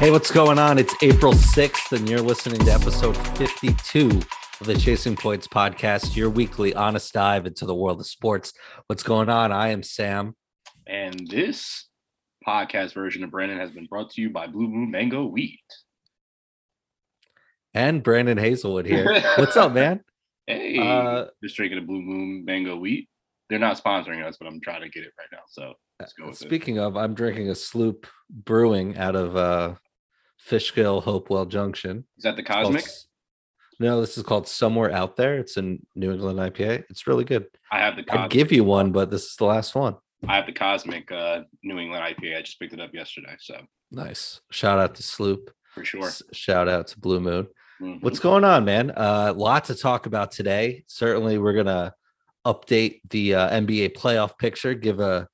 Hey, what's going on? It's April 6th, and you're listening to episode 52 of the Chasing Points podcast, your weekly honest dive into the world of sports. What's going on? I am Sam. And this podcast version of Brandon has been brought to you by Blue Moon Mango Wheat. And Brandon Hazelwood here. What's up, man? Hey, uh, just drinking a Blue Moon Mango Wheat. They're not sponsoring us, but I'm trying to get it right now. So let's go. Speaking it. of, I'm drinking a Sloop Brewing out of uh, Fishkill Hopewell Junction. Is that the Cosmic? No, this is called Somewhere Out There. It's in New England IPA. It's really good. I have the. Cosmic. I'd give you one, but this is the last one. I have the Cosmic uh, New England IPA. I just picked it up yesterday. So nice. Shout out to Sloop. For sure. S- shout out to Blue Moon. Mm-hmm. What's going on, man? Uh, lot to talk about today. Certainly, we're gonna update the uh, NBA playoff picture, give a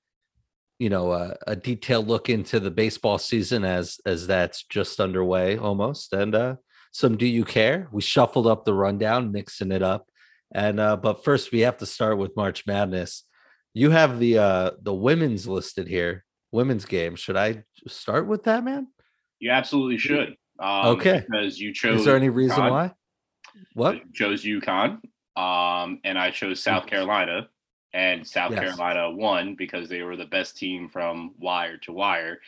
you know a, a, detailed look into the baseball season as as that's just underway almost, and uh, some do you care? We shuffled up the rundown, mixing it up, and uh, but first we have to start with March Madness. You have the uh, the women's listed here, women's game. Should I start with that, man? You absolutely should. Um, okay. Because you chose. Is there any reason UConn. why? What? You chose UConn, um, and I chose South Carolina, and South yes. Carolina won because they were the best team from wire to wire.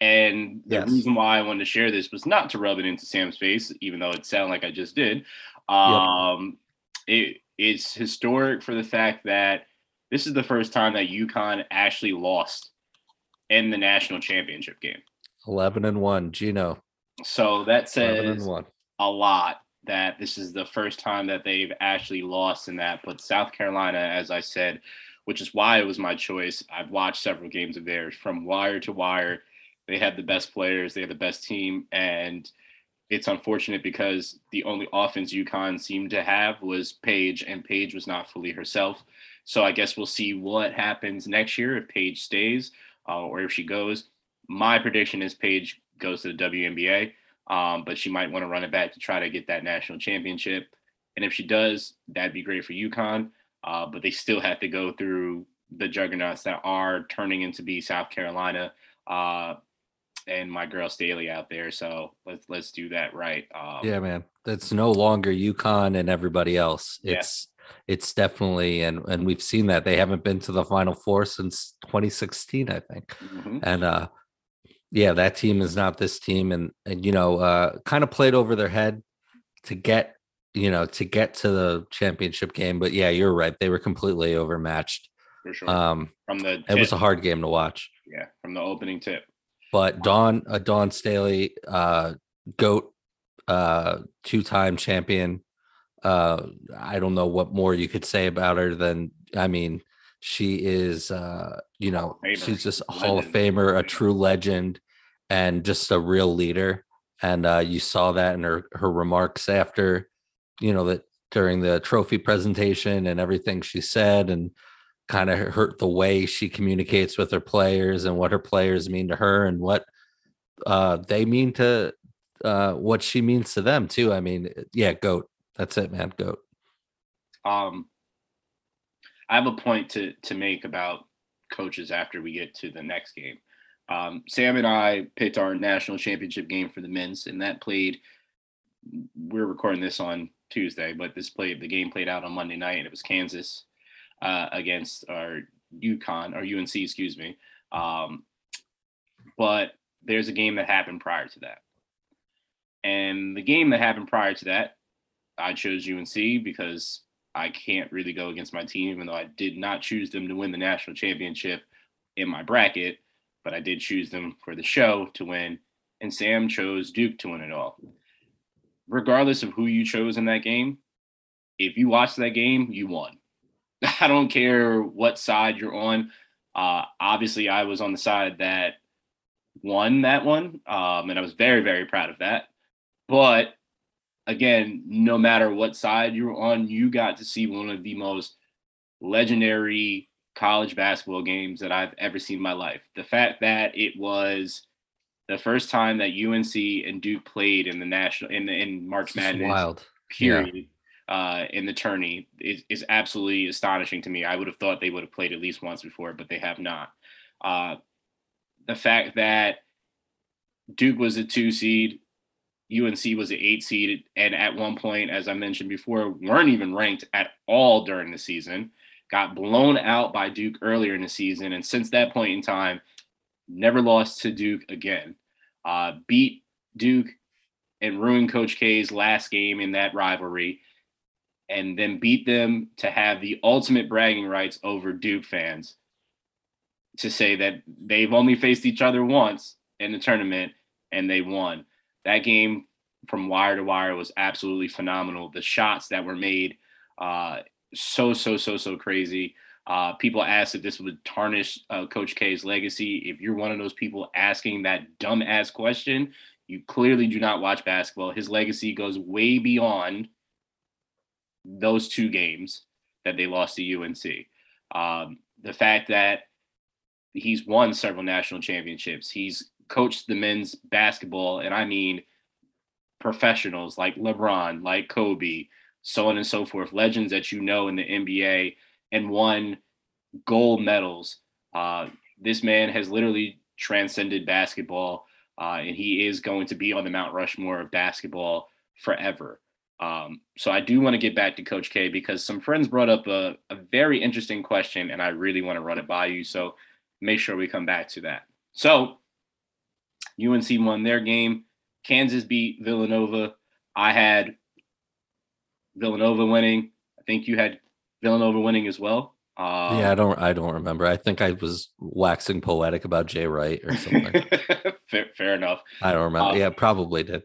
And the yes. reason why I wanted to share this was not to rub it into Sam's face, even though it sounded like I just did. Um, yep. it, it's historic for the fact that this is the first time that UConn actually lost in the national championship game. 11 and 1, Gino. So that says a lot that this is the first time that they've actually lost in that. But South Carolina, as I said, which is why it was my choice. I've watched several games of theirs from wire to wire. They have the best players, they have the best team, and it's unfortunate because the only offense UConn seemed to have was Paige, and Paige was not fully herself. So I guess we'll see what happens next year if Paige stays uh, or if she goes. My prediction is Paige goes to the WNBA, um, but she might want to run it back to try to get that national championship. And if she does, that'd be great for UConn. Uh, but they still have to go through the juggernauts that are turning into be South Carolina uh, and my girl Staley out there. So let's let's do that right. Um, yeah, man, that's no longer UConn and everybody else. It's yeah. it's definitely and and we've seen that they haven't been to the Final Four since 2016, I think. Mm-hmm. And uh, yeah, that team is not this team, and and you know, uh, kind of played over their head to get you know to get to the championship game. But yeah, you're right; they were completely overmatched. For sure. Um, from the tip. it was a hard game to watch. Yeah, from the opening tip. But Dawn, uh, Dawn Staley, uh, goat, uh, two-time champion. Uh, I don't know what more you could say about her than I mean, she is, uh, you know, she's just a Hall of Famer, a true legend, and just a real leader. And uh, you saw that in her her remarks after, you know, that during the trophy presentation and everything she said, and kind of hurt the way she communicates with her players and what her players mean to her and what uh, they mean to uh, what she means to them too. I mean, yeah, goat. That's it, man. Goat. Um, I have a point to to make about coaches after we get to the next game. Um, Sam and I picked our national championship game for the men's, and that played. We're recording this on Tuesday, but this played the game played out on Monday night, and it was Kansas uh, against our UConn or UNC, excuse me. Um, but there's a game that happened prior to that, and the game that happened prior to that, I chose UNC because I can't really go against my team, even though I did not choose them to win the national championship in my bracket, but I did choose them for the show to win. And Sam chose Duke to win it all. Regardless of who you chose in that game, if you watched that game, you won. I don't care what side you're on. Uh, obviously, I was on the side that won that one, um, and I was very, very proud of that. But again, no matter what side you're on, you got to see one of the most legendary college basketball games that I've ever seen in my life. The fact that it was the first time that UNC and Duke played in the national in the in March Madness wild. period yeah. uh, in the tourney is, is absolutely astonishing to me. I would have thought they would have played at least once before, but they have not. Uh, the fact that Duke was a two seed, UNC was an eight seed, and at one point, as I mentioned before, weren't even ranked at all during the season. Got blown out by Duke earlier in the season, and since that point in time, never lost to Duke again. Uh, beat Duke and ruined Coach K's last game in that rivalry, and then beat them to have the ultimate bragging rights over Duke fans to say that they've only faced each other once in the tournament and they won. That game from wire to wire was absolutely phenomenal. The shots that were made, uh, so so so so crazy. Uh, people asked if this would tarnish uh, Coach K's legacy. If you're one of those people asking that dumb ass question, you clearly do not watch basketball. His legacy goes way beyond those two games that they lost to UNC. Um, the fact that he's won several national championships, he's coached the men's basketball, and I mean professionals like LeBron, like Kobe, so on and so forth, legends that you know in the NBA, and won gold medals. Uh, this man has literally transcended basketball, uh, and he is going to be on the Mount Rushmore of basketball forever. Um, so I do want to get back to Coach K because some friends brought up a, a very interesting question, and I really want to run it by you. So make sure we come back to that. So UNC won their game. Kansas beat Villanova. I had Villanova winning. I think you had Villanova winning as well. Um, yeah, I don't. I don't remember. I think I was waxing poetic about Jay Wright or something. fair, fair, enough. I don't remember. Um, yeah, probably did.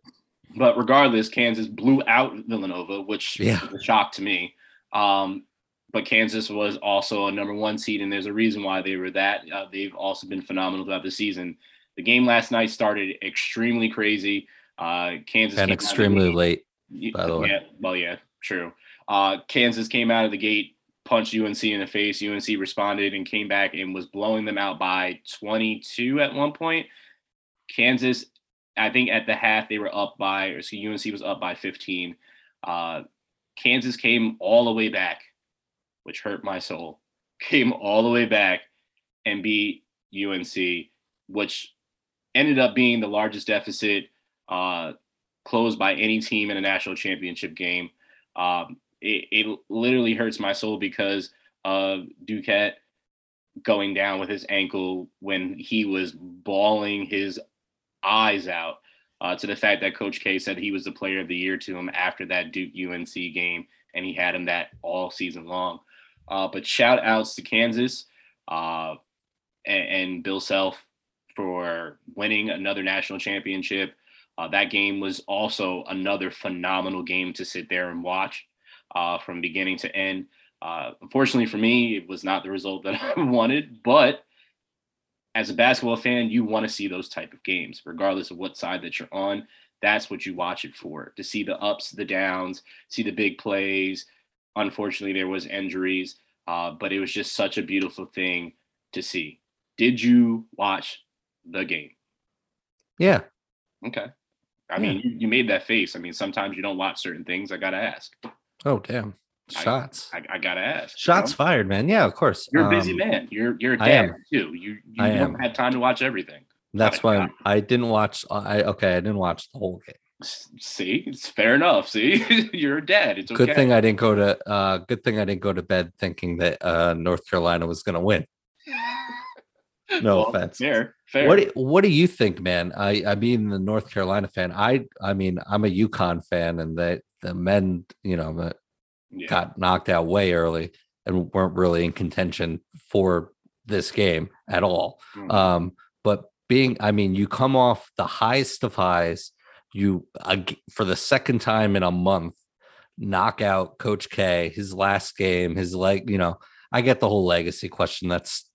But regardless, Kansas blew out Villanova, which yeah. was a shock to me. Um, but Kansas was also a number one seed, and there's a reason why they were that. Uh, they've also been phenomenal throughout the season. The game last night started extremely crazy. Uh, Kansas and extremely late. By the way, yeah, well, yeah, true. Uh, Kansas came out of the gate, punched UNC in the face. UNC responded and came back and was blowing them out by 22 at one point. Kansas, I think at the half they were up by, or so UNC was up by 15. Uh, Kansas came all the way back, which hurt my soul. Came all the way back and beat UNC, which ended up being the largest deficit uh, closed by any team in a national championship game. Um, it, it, literally hurts my soul because of Duquette going down with his ankle when he was bawling his eyes out. Uh, to the fact that Coach K said he was the player of the year to him after that Duke UNC game, and he had him that all season long. Uh, but shout outs to Kansas uh, and, and Bill Self for winning another national championship. Uh, that game was also another phenomenal game to sit there and watch uh, from beginning to end. Uh, unfortunately for me, it was not the result that I wanted, but as a basketball fan, you want to see those type of games, regardless of what side that you're on. That's what you watch it for, to see the ups, the downs, see the big plays. Unfortunately, there was injuries, uh, but it was just such a beautiful thing to see. Did you watch the game? Yeah. Okay. I yeah. mean, you, you, made that face. I mean, sometimes you don't watch certain things. I gotta ask. Oh damn! Shots. I, I, I gotta ask. Shots you know? fired, man. Yeah, of course. You're a busy um, man. You're you're a dad too. You you I don't am. have time to watch everything. That's why I didn't watch. I okay. I didn't watch the whole game. See, it's fair enough. See, you're a dad. It's okay. Good thing I didn't go to. uh Good thing I didn't go to bed thinking that uh North Carolina was gonna win. No well, offense. Fair, fair. What do, What do you think, man? I I mean, the North Carolina fan. I I mean, I'm a UConn fan, and that the men, you know, yeah. got knocked out way early and weren't really in contention for this game at all. Mm-hmm. Um, but being, I mean, you come off the highest of highs. You uh, for the second time in a month, knock out Coach K. His last game, his leg. You know, I get the whole legacy question. That's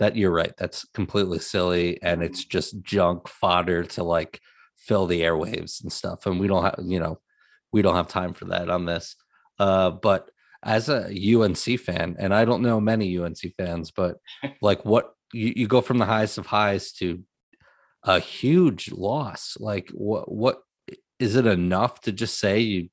that you're right. That's completely silly and it's just junk fodder to like fill the airwaves and stuff. And we don't have, you know, we don't have time for that on this. Uh, but as a UNC fan, and I don't know many UNC fans, but like what you, you go from the highest of highs to a huge loss. Like what what is it enough to just say you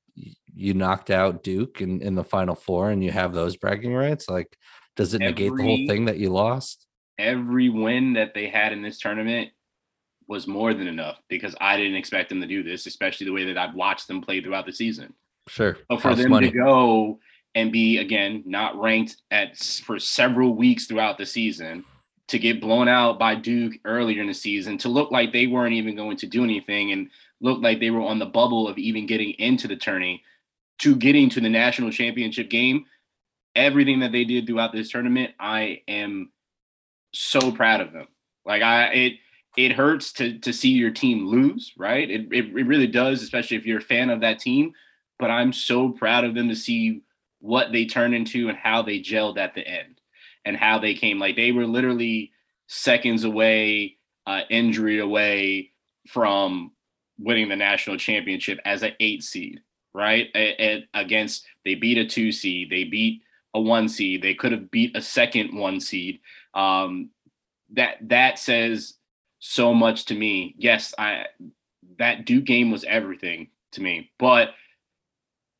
you knocked out Duke in, in the final four and you have those bragging rights? Like does it negate the whole thing that you lost? Every win that they had in this tournament was more than enough because I didn't expect them to do this, especially the way that I've watched them play throughout the season. Sure. But for House them money. to go and be again not ranked at for several weeks throughout the season, to get blown out by Duke earlier in the season, to look like they weren't even going to do anything and look like they were on the bubble of even getting into the tourney, to getting to the national championship game, everything that they did throughout this tournament, I am so proud of them. Like I it it hurts to to see your team lose, right? It, it it really does, especially if you're a fan of that team. But I'm so proud of them to see what they turned into and how they gelled at the end and how they came. Like they were literally seconds away, uh, injury away from winning the national championship as an eight seed, right? And against they beat a two seed, they beat a one seed, they could have beat a second one seed. Um, that that says so much to me. Yes, I that Duke game was everything to me, but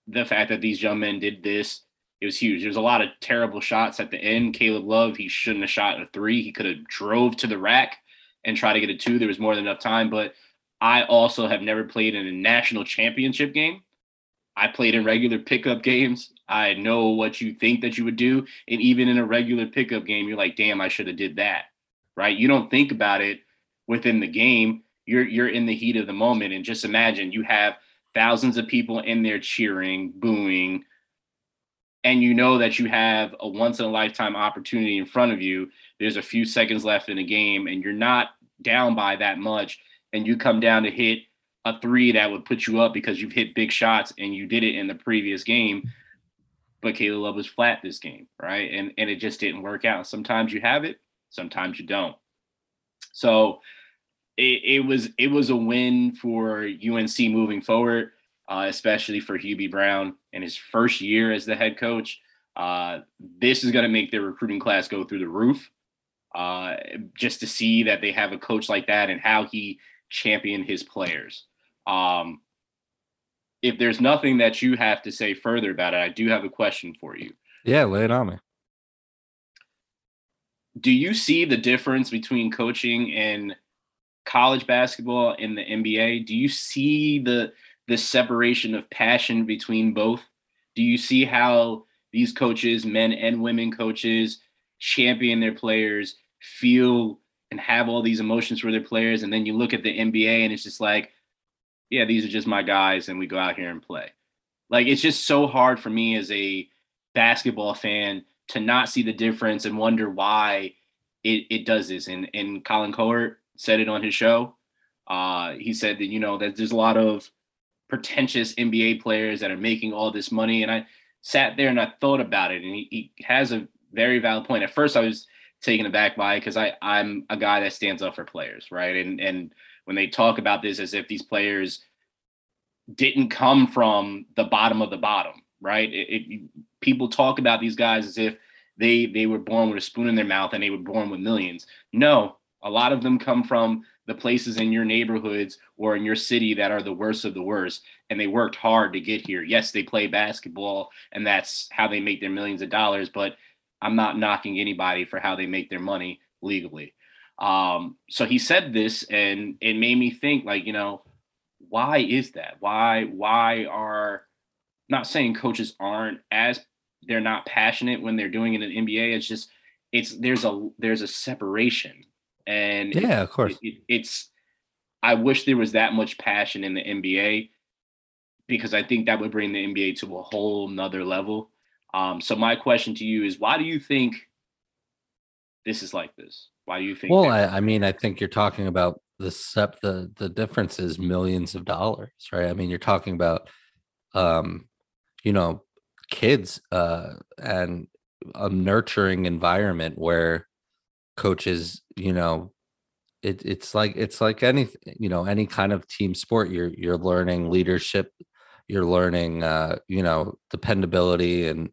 the fact that these young men did this, it was huge. There's a lot of terrible shots at the end. Caleb Love, he shouldn't have shot a three. He could have drove to the rack and try to get a two. There was more than enough time, but I also have never played in a national championship game. I played in regular pickup games. I know what you think that you would do, and even in a regular pickup game, you're like, "Damn, I should have did that." Right? You don't think about it within the game. You're you're in the heat of the moment, and just imagine you have thousands of people in there cheering, booing, and you know that you have a once in a lifetime opportunity in front of you. There's a few seconds left in the game, and you're not down by that much, and you come down to hit a three that would put you up because you've hit big shots and you did it in the previous game. But Caleb Love was flat this game, right? And and it just didn't work out. Sometimes you have it, sometimes you don't. So it, it was it was a win for UNC moving forward, uh, especially for Hubie Brown in his first year as the head coach. Uh, this is going to make their recruiting class go through the roof. Uh, just to see that they have a coach like that and how he championed his players. Um, if there's nothing that you have to say further about it, I do have a question for you. Yeah, lay it on me. Do you see the difference between coaching in college basketball and the NBA? Do you see the the separation of passion between both? Do you see how these coaches, men and women coaches, champion their players, feel and have all these emotions for their players, and then you look at the NBA and it's just like, yeah, these are just my guys, and we go out here and play. Like it's just so hard for me as a basketball fan to not see the difference and wonder why it, it does this. And and Colin Cowherd said it on his show. Uh, he said that you know that there's a lot of pretentious NBA players that are making all this money, and I sat there and I thought about it, and he, he has a very valid point. At first, I was taken aback by because I I'm a guy that stands up for players, right? And and when they talk about this as if these players didn't come from the bottom of the bottom, right? It, it, people talk about these guys as if they they were born with a spoon in their mouth and they were born with millions. No, a lot of them come from the places in your neighborhoods or in your city that are the worst of the worst and they worked hard to get here. Yes, they play basketball and that's how they make their millions of dollars, but I'm not knocking anybody for how they make their money legally. Um, so he said this and it made me think like, you know, why is that? Why why are not saying coaches aren't as they're not passionate when they're doing it in the NBA. It's just it's there's a there's a separation and Yeah, it, of course. it, it's I wish there was that much passion in the NBA because I think that would bring the NBA to a whole nother level. Um, so my question to you is why do you think this is like this? Why do you think Well, that- I, I mean, I think you're talking about the sep the the difference is millions of dollars, right? I mean, you're talking about um, you know, kids uh and a nurturing environment where coaches, you know, it, it's like it's like any you know any kind of team sport you're you're learning leadership you're learning uh you know dependability and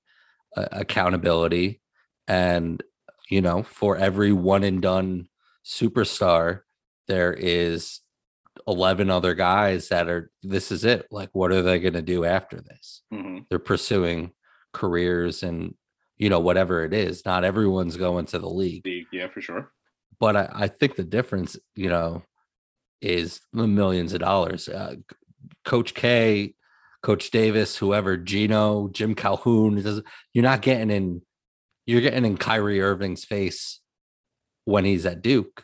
uh, accountability and you know for every one and done superstar there is 11 other guys that are this is it like what are they going to do after this Mhm. they're pursuing careers and you know whatever it is not everyone's going to the league The- yeah, for sure. but I, I think the difference, you know, is the millions of dollars. Uh, Coach K, Coach Davis, whoever, Gino, Jim Calhoun, you're not getting in, you're getting in Kyrie Irving's face when he's at Duke.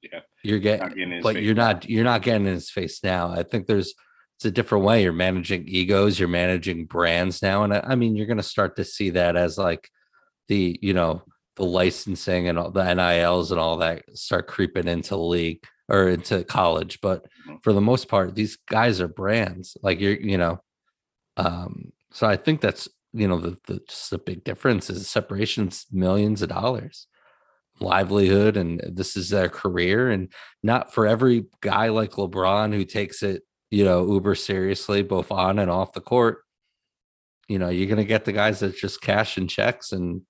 Yeah. You're getting, getting but face. you're not, you're not getting in his face now. I think there's, it's a different way. You're managing egos, you're managing brands now. And I, I mean, you're going to start to see that as like the, you know, the licensing and all the NILs and all that start creeping into the league or into college. But mm-hmm. for the most part, these guys are brands. Like you're, you know, um, so I think that's you know the, the just the big difference is separations millions of dollars livelihood and this is their career and not for every guy like lebron who takes it you know uber seriously both on and off the court you know you're going to get the guys that just cash and checks and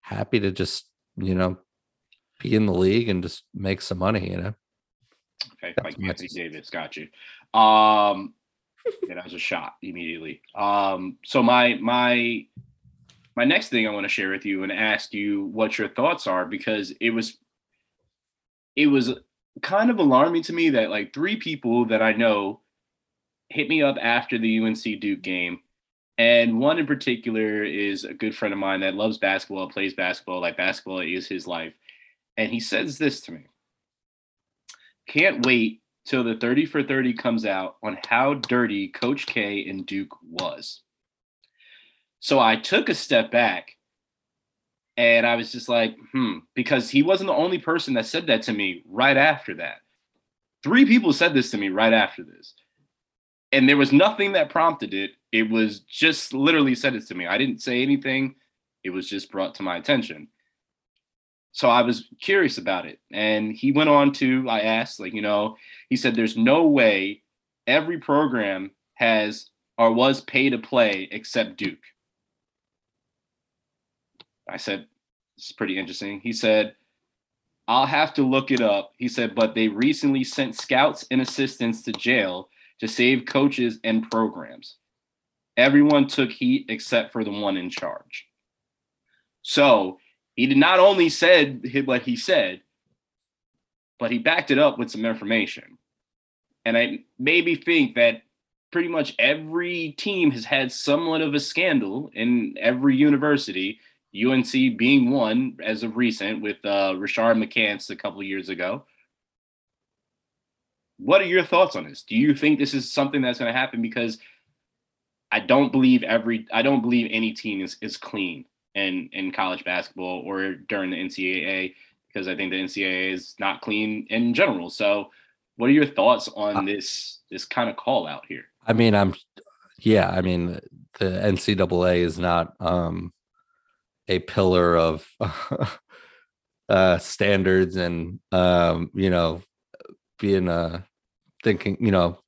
happy to just you know be in the league and just make some money, you know. Okay, That's like Anthony Davis, got you. Um, yeah, that was a shot immediately. Um, so my my my next thing I want to share with you and ask you what your thoughts are because it was it was kind of alarming to me that like three people that I know hit me up after the UNC Duke game. And one in particular is a good friend of mine that loves basketball, plays basketball, like basketball is his life. And he says this to me Can't wait till the 30 for 30 comes out on how dirty Coach K and Duke was. So I took a step back and I was just like, hmm, because he wasn't the only person that said that to me right after that. Three people said this to me right after this. And there was nothing that prompted it. It was just literally said it to me. I didn't say anything. It was just brought to my attention so I was curious about it. And he went on to, I asked, like, you know, he said, there's no way every program has or was pay to play except Duke. I said, it's pretty interesting. He said, I'll have to look it up. He said, but they recently sent scouts and assistants to jail to save coaches and programs. Everyone took heat except for the one in charge. So he did not only said what he said, but he backed it up with some information. And I maybe think that pretty much every team has had somewhat of a scandal in every university, UNC being one as of recent with uh, Rashad McCants a couple years ago. What are your thoughts on this? Do you think this is something that's going to happen? Because I don't believe every I don't believe any team is is clean in in college basketball or during the NCAA because I think the NCAA is not clean in general. So, what are your thoughts on uh, this this kind of call out here? I mean, I'm yeah, I mean the NCAA is not um a pillar of uh standards and um you know being uh thinking you know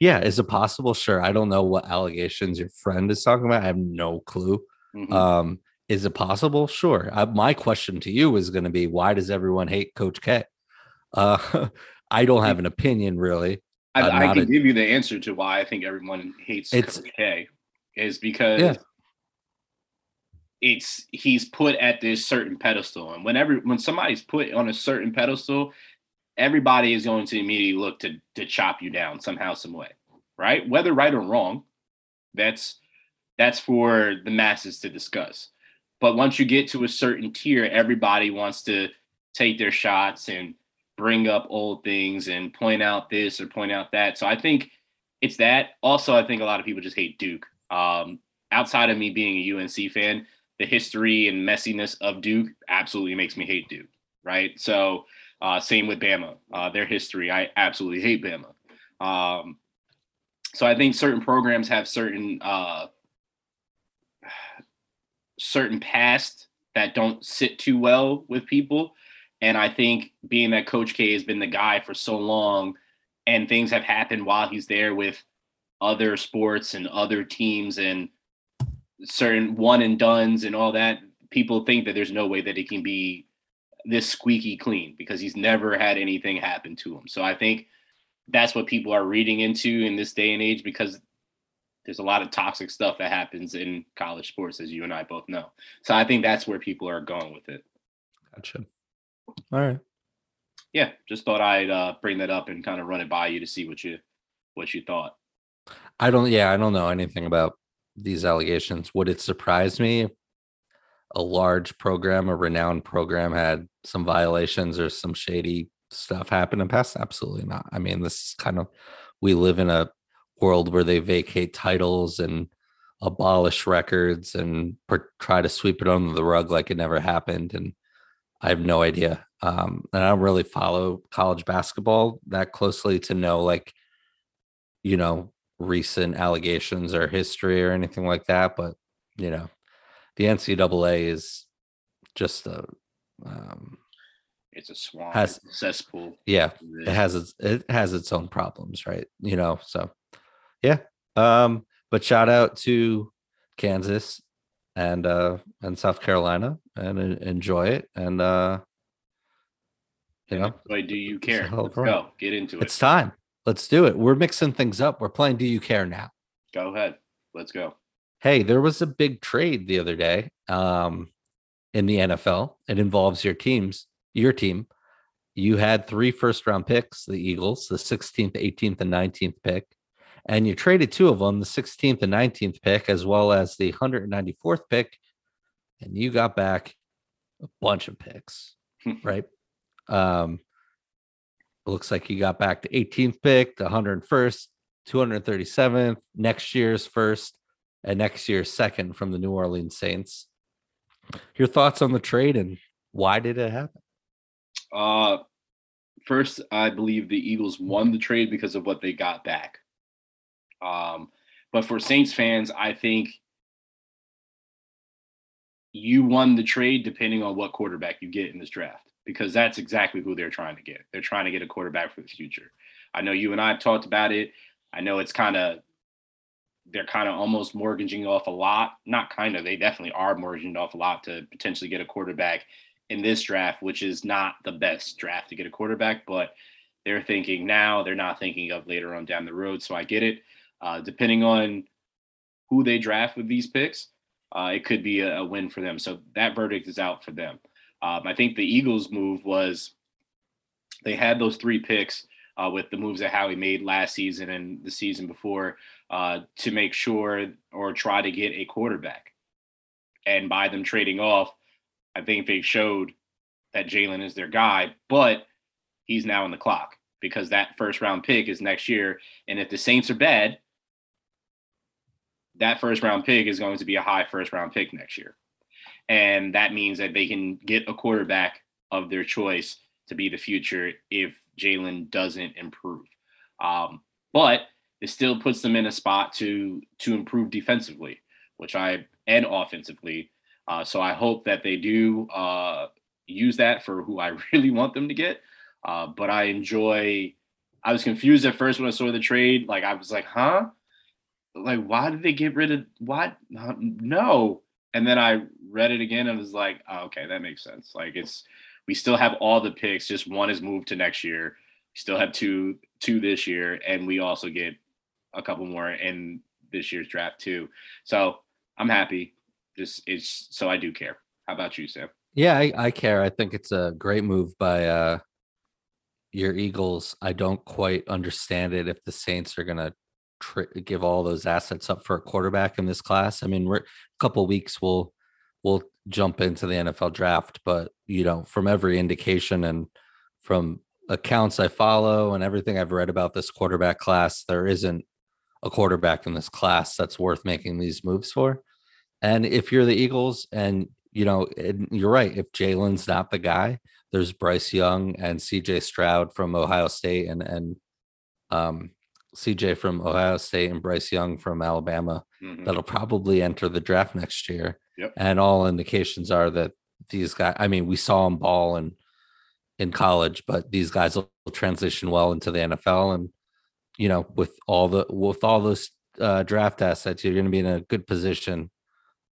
yeah is it possible sure i don't know what allegations your friend is talking about i have no clue Mm-hmm. Um, is it possible? Sure. Uh, my question to you is going to be why does everyone hate Coach K? Uh, I don't have an opinion really. I, I can a, give you the answer to why I think everyone hates Coach K is because yeah. it's he's put at this certain pedestal, and whenever when somebody's put on a certain pedestal, everybody is going to immediately look to to chop you down somehow, some way, right? Whether right or wrong, that's that's for the masses to discuss. But once you get to a certain tier, everybody wants to take their shots and bring up old things and point out this or point out that. So I think it's that. Also, I think a lot of people just hate Duke. Um, outside of me being a UNC fan, the history and messiness of Duke absolutely makes me hate Duke. Right. So uh, same with Bama. Uh, their history, I absolutely hate Bama. Um, so I think certain programs have certain uh, certain past that don't sit too well with people. And I think being that Coach K has been the guy for so long and things have happened while he's there with other sports and other teams and certain one and duns and all that, people think that there's no way that it can be this squeaky clean because he's never had anything happen to him. So I think that's what people are reading into in this day and age because there's a lot of toxic stuff that happens in college sports, as you and I both know. So I think that's where people are going with it. Gotcha. All right. yeah, just thought I'd uh, bring that up and kind of run it by you to see what you what you thought. I don't. Yeah, I don't know anything about these allegations. Would it surprise me if a large program, a renowned program, had some violations or some shady stuff happen in past? Absolutely not. I mean, this is kind of we live in a world where they vacate titles and abolish records and per- try to sweep it under the rug like it never happened. And I have no idea. Um, and I don't really follow college basketball that closely to know, like, you know, recent allegations or history or anything like that. But, you know, the NCAA is just a, um, it's a swamp, has, cesspool. Yeah, it has its it has its own problems, right? You know, so yeah. Um, but shout out to Kansas and uh and South Carolina and uh, enjoy it and uh you know Wait, do you care? Let's go. Get into it. It's time. Let's do it. We're mixing things up. We're playing Do You Care now. Go ahead. Let's go. Hey, there was a big trade the other day um in the NFL. It involves your teams, your team. You had three first round picks, the Eagles, the 16th, 18th, and 19th pick and you traded two of them, the 16th and 19th pick, as well as the 194th pick, and you got back a bunch of picks, right? Um, looks like you got back the 18th pick, the 101st, 237th, next year's first, and next year's second from the New Orleans Saints. Your thoughts on the trade and why did it happen? Uh, first, I believe the Eagles won the trade because of what they got back. Um, but for Saints fans, I think you won the trade depending on what quarterback you get in this draft because that's exactly who they're trying to get. They're trying to get a quarterback for the future. I know you and I have talked about it. I know it's kind of they're kind of almost mortgaging off a lot. Not kind of, they definitely are mortgaging off a lot to potentially get a quarterback in this draft, which is not the best draft to get a quarterback, but they're thinking now, they're not thinking of later on down the road. So I get it. Uh, depending on who they draft with these picks, uh, it could be a, a, win for them. So that verdict is out for them. Um, I think the Eagles' move was they had those three picks uh, with the moves that Howie made last season and the season before uh, to make sure or try to get a quarterback. And by them trading off, I think they showed that Jalen is their guy, but he's now in the clock because that first round pick is next year. And if the Saints are bad, that first round pick is going to be a high first round pick next year. And that means that they can get a quarterback of their choice to be the future if Jalen doesn't improve. Um, but it still puts them in a spot to to improve defensively, which I and offensively. Uh, so I hope that they do uh, use that for who I really want them to get. Uh, but I enjoy. I was confused at first when I saw the trade. Like I was like, huh? Like why did they get rid of what no. And then i read it again and was like oh, okay that makes sense. Like it's we still have all the picks just one is moved to next year. We still have two two this year and we also get a couple more in this year's draft too. So i'm happy. Just it's so i do care. How about you sam? Yeah I, I care. I think it's a great move by uh your eagles. I don't quite understand it if the saints are gonna give all those assets up for a quarterback in this class. I mean, we're a couple weeks we'll we'll jump into the NFL draft, but you know, from every indication and from accounts I follow and everything I've read about this quarterback class, there isn't a quarterback in this class that's worth making these moves for. And if you're the Eagles and you know, you're right, if Jalen's not the guy, there's Bryce Young and CJ Stroud from Ohio State and and um CJ from Ohio State and Bryce Young from Alabama mm-hmm. that'll probably enter the draft next year. Yep. And all indications are that these guys, I mean, we saw them ball in, in college, but these guys will transition well into the NFL. And, you know, with all the, with all those uh, draft assets, you're going to be in a good position,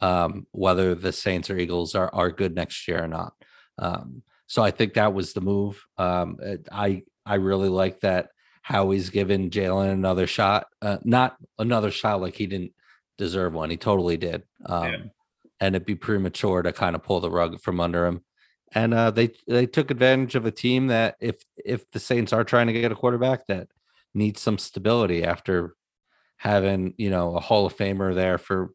um, whether the Saints or Eagles are, are good next year or not. Um, so I think that was the move. Um, I, I really like that Howie's given Jalen another shot. Uh, not another shot like he didn't deserve one. He totally did. Um, yeah. And it'd be premature to kind of pull the rug from under him. and uh, they they took advantage of a team that if if the Saints are trying to get a quarterback that needs some stability after having you know a Hall of Famer there for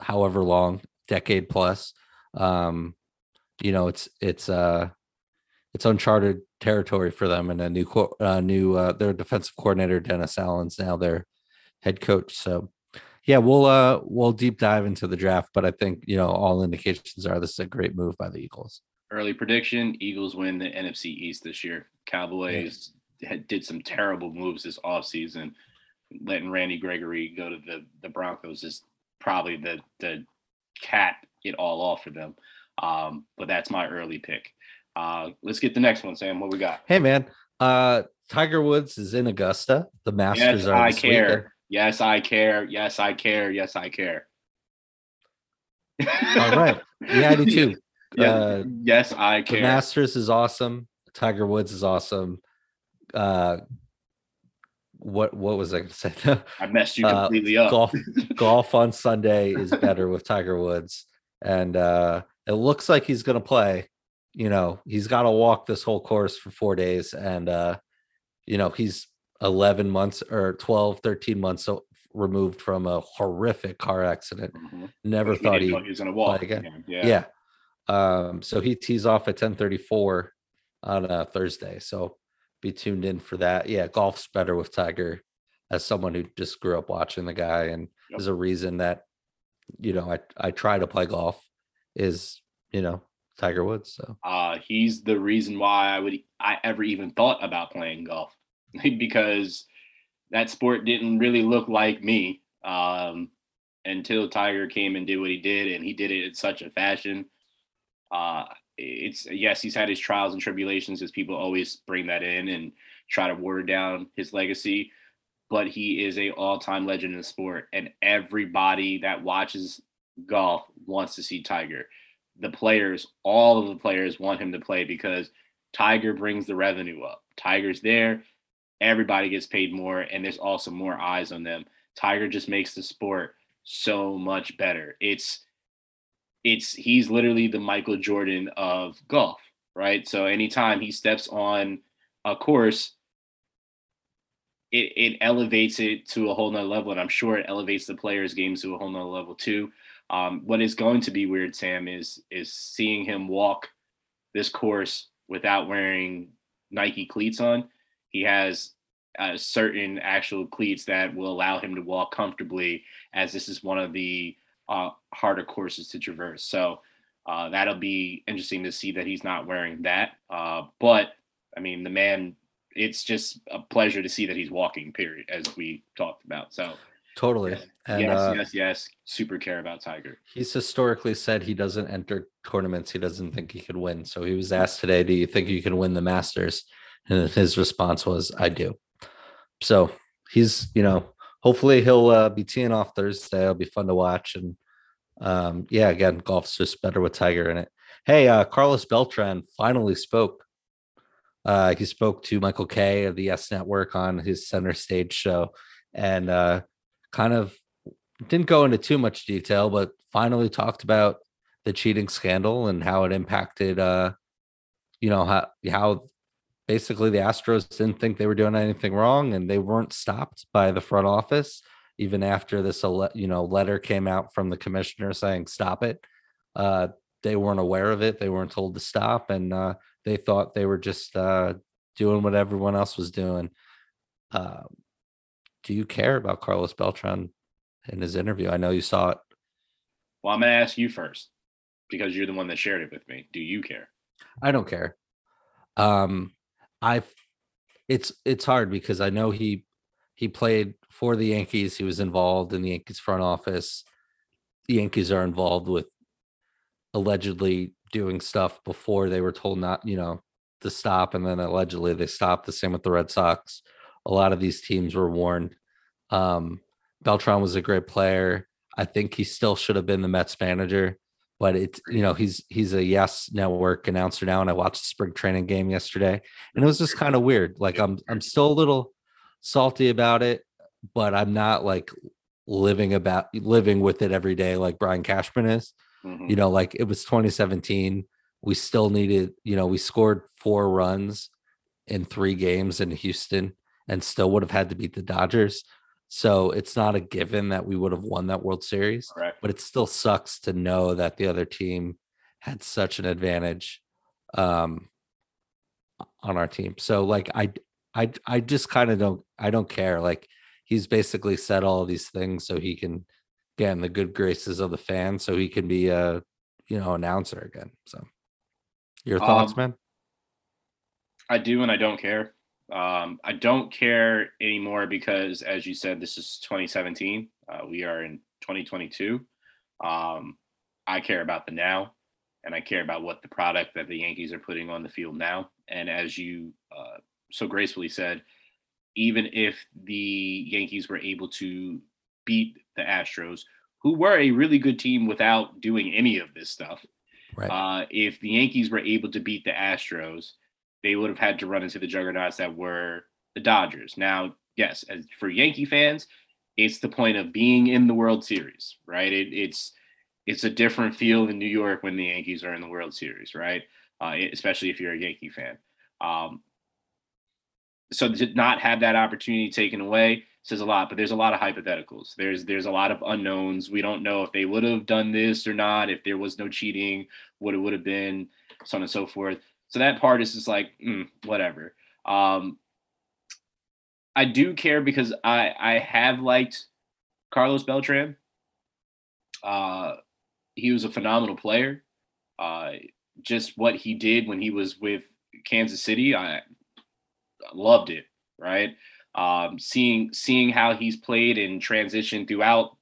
however long, decade plus. Um, you know, it's it's uh it's uncharted territory for them, and a new uh, new uh, their defensive coordinator Dennis Allen's now their head coach. So yeah, we'll uh we'll deep dive into the draft, but I think you know all indications are this is a great move by the Eagles. Early prediction: Eagles win the NFC East this year. Cowboys yeah. had, did some terrible moves this offseason. Letting Randy Gregory go to the the Broncos is probably the the cap it all off for them. Um, but that's my early pick. Uh, let's get the next one, Sam. What we got? Hey, man. Uh, Tiger Woods is in Augusta. The Masters yes, are. I care. Weekend. Yes, I care. Yes, I care. Yes, I care. All right. Yeah, I do too. Yeah. Uh, yes, I care. The Masters is awesome. Tiger Woods is awesome. Uh, what what was I going to say? I messed you uh, completely uh, up. Golf golf on Sunday is better with Tiger Woods, and uh, it looks like he's going to play. You know, he's got to walk this whole course for four days, and uh, you know he's 11 months or 12, 13 months so removed from a horrific car accident. Mm-hmm. Never thought he, he, was to walk again. Yeah. yeah. Um, so he tees off at 10:34 on a Thursday. So be tuned in for that. Yeah, golf's better with Tiger as someone who just grew up watching the guy and yep. there's a reason that you know I I try to play golf is, you know, Tiger Woods. So uh he's the reason why I would I ever even thought about playing golf because that sport didn't really look like me um until Tiger came and did what he did and he did it in such a fashion uh it's yes, he's had his trials and tribulations, as people always bring that in and try to water down his legacy. But he is a all-time legend in the sport, and everybody that watches golf wants to see Tiger. The players, all of the players, want him to play because Tiger brings the revenue up. Tiger's there, everybody gets paid more, and there's also more eyes on them. Tiger just makes the sport so much better. It's it's he's literally the Michael Jordan of golf, right? So anytime he steps on a course, it, it elevates it to a whole nother level. And I'm sure it elevates the players' games to a whole nother level too. Um, what is going to be weird, Sam, is is seeing him walk this course without wearing Nike cleats on. He has uh, certain actual cleats that will allow him to walk comfortably, as this is one of the uh, harder courses to traverse. So uh, that'll be interesting to see that he's not wearing that. Uh, but I mean, the man, it's just a pleasure to see that he's walking. Period, as we talked about. So totally. And, yes, uh, yes, yes. Super care about Tiger. He's historically said he doesn't enter tournaments he doesn't think he could win. So he was asked today, "Do you think you can win the Masters?" And his response was, "I do." So he's, you know, hopefully he'll uh, be teeing off Thursday. It'll be fun to watch. And um, yeah, again, golf's just better with Tiger in it. Hey, uh, Carlos Beltran finally spoke. Uh, he spoke to Michael Kay of the YES Network on his center stage show and uh, kind of didn't go into too much detail, but finally talked about the cheating scandal and how it impacted, uh, you know, how, how basically the Astros didn't think they were doing anything wrong and they weren't stopped by the front office even after this you know letter came out from the commissioner saying stop it. Uh, they weren't aware of it. They weren't told to stop and uh, they thought they were just uh, doing what everyone else was doing. Uh, do you care about carlos beltran in his interview i know you saw it well i'm going to ask you first because you're the one that shared it with me do you care i don't care um I've it's it's hard because I know he he played for the Yankees. He was involved in the Yankees front office. The Yankees are involved with allegedly doing stuff before they were told not, you know, to stop, and then allegedly they stopped. The same with the Red Sox. A lot of these teams were warned. Um, Beltran was a great player. I think he still should have been the Mets manager but it's you know he's he's a yes network announcer now and i watched the spring training game yesterday and it was just kind of weird like i'm i'm still a little salty about it but i'm not like living about living with it every day like brian cashman is mm-hmm. you know like it was 2017 we still needed, you know, we scored four runs in three games in Houston and still would have had to beat the Dodgers. So it's not a given that we would have won that World Series, Correct. but it still sucks to know that the other team had such an advantage um on our team. So like I I I just kind of don't I don't care. Like he's basically said all these things so he can get in the good graces of the fans so he can be a you know announcer again. So your thoughts, Um, man? I do and I don't care. Um, I don't care anymore because, as you said, this is 2017. Uh, we are in 2022. Um, I care about the now, and I care about what the product that the Yankees are putting on the field now. And as you uh, so gracefully said, even if the Yankees were able to beat the Astros, who were a really good team without doing any of this stuff, Right. uh, if the Yankees were able to beat the Astros, they would have had to run into the juggernauts that were the Dodgers. Now, yes, as for Yankee fans, it's the point of being in the World Series, right? It, it's it's a different feel in New York when the Yankees are in the World Series, right? Uh, especially if you're a Yankee fan. Um, so to not have that opportunity taken away says a lot but there's a lot of hypotheticals there's there's a lot of unknowns we don't know if they would have done this or not if there was no cheating what it would have been so on and so forth so that part is just like mm, whatever. Um i do care because i i have liked carlos beltran. Uh he was a phenomenal player. Uh just what he did when he was with kansas city i loved it right? Um, seeing seeing how he's played and transitioned throughout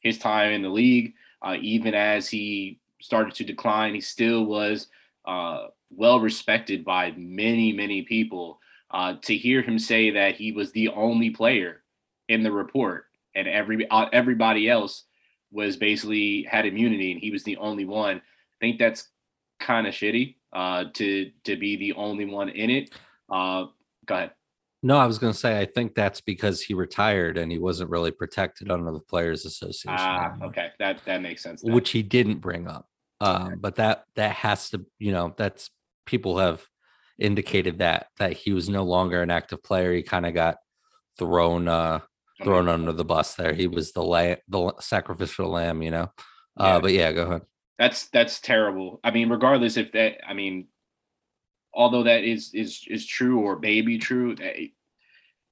his time in the league, uh, even as he started to decline, he still was uh, well respected by many many people. Uh, to hear him say that he was the only player in the report, and every uh, everybody else was basically had immunity, and he was the only one. I think that's kind of shitty uh, to to be the only one in it. Uh, go ahead. No, I was going to say I think that's because he retired and he wasn't really protected under the Players Association, Ah, okay, that that makes sense. then. which he didn't bring up. Um, but that that has to, you know, that's people have indicated that that he was no longer an active player. He kind of got thrown uh thrown under the bus there. He was the la- the sacrificial lamb, you know. Yeah. Uh, but yeah, go ahead. that's that's terrible. I mean, regardless if that, I mean, although that is is is true or be true, that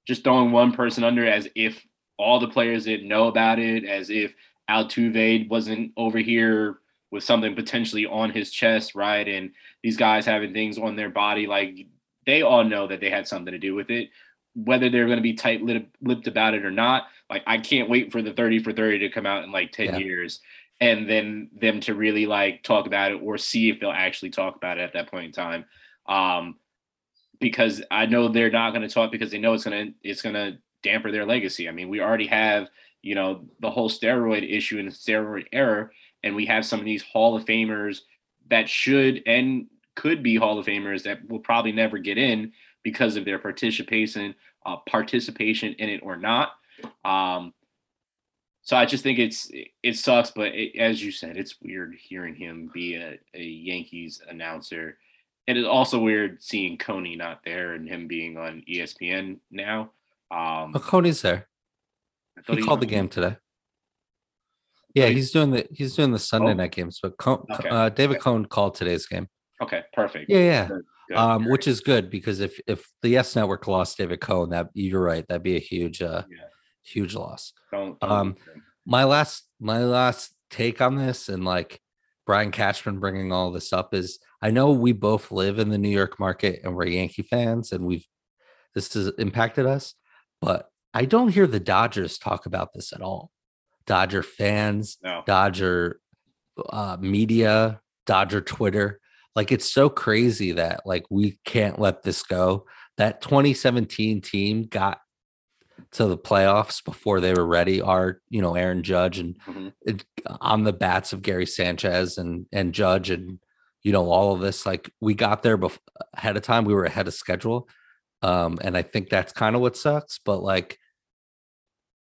just throwing one person under as if all the players didn't know about it, as if Altuve wasn't over here with something potentially on his chest, right? And these guys having things on their body, like they all know that they had something to do with it. Whether they're going to be tight lipped about it or not, like I can't wait for the 30 for 30 to come out in like 10 Yeah. years and then them to really like talk about it or see if they'll actually talk about it at that point in time. Um, because I know they're not going to talk because they know it's going to it's going to damper their legacy. I mean, we already have you know the whole steroid issue and steroid era, and we have some of these Hall of Famers that should and could be Hall of Famers that will probably never get in because of their participation uh, participation in it or not. Um, so I just think it's it sucks, but it, as you said, it's weird hearing him be a, a Yankees announcer. It is also weird seeing Coney not there and him being on ESPN now. Um, Oh, Coney's there. I thought He called the game today. Yeah, he's doing the he's doing the Sunday Oh. night games, but Okay. uh, David Cone called today's game. Okay, perfect. Yeah, yeah. Good, good. Um, which is good because if if the YES Network lost David Cone, that you're right, that'd be a huge uh Yeah. huge loss. don't, don't um. My last my last take on this and like Brian Cashman bringing all this up is I know we both live in the New York market and we're Yankee fans and we've this has impacted us, but I don't hear the Dodgers talk about this at all. Dodger fans, no. Dodger uh, media, Dodger Twitter. Like it's so crazy that like we can't let this go. That 2017 team got to the playoffs before they were ready. Our, you know, Aaron Judge and Mhm. it, on the bats of Gary Sanchez and and Judge and you know all of this. Like we got there bef- ahead of time. We were ahead of schedule, um, and I think that's kind of what sucks. But like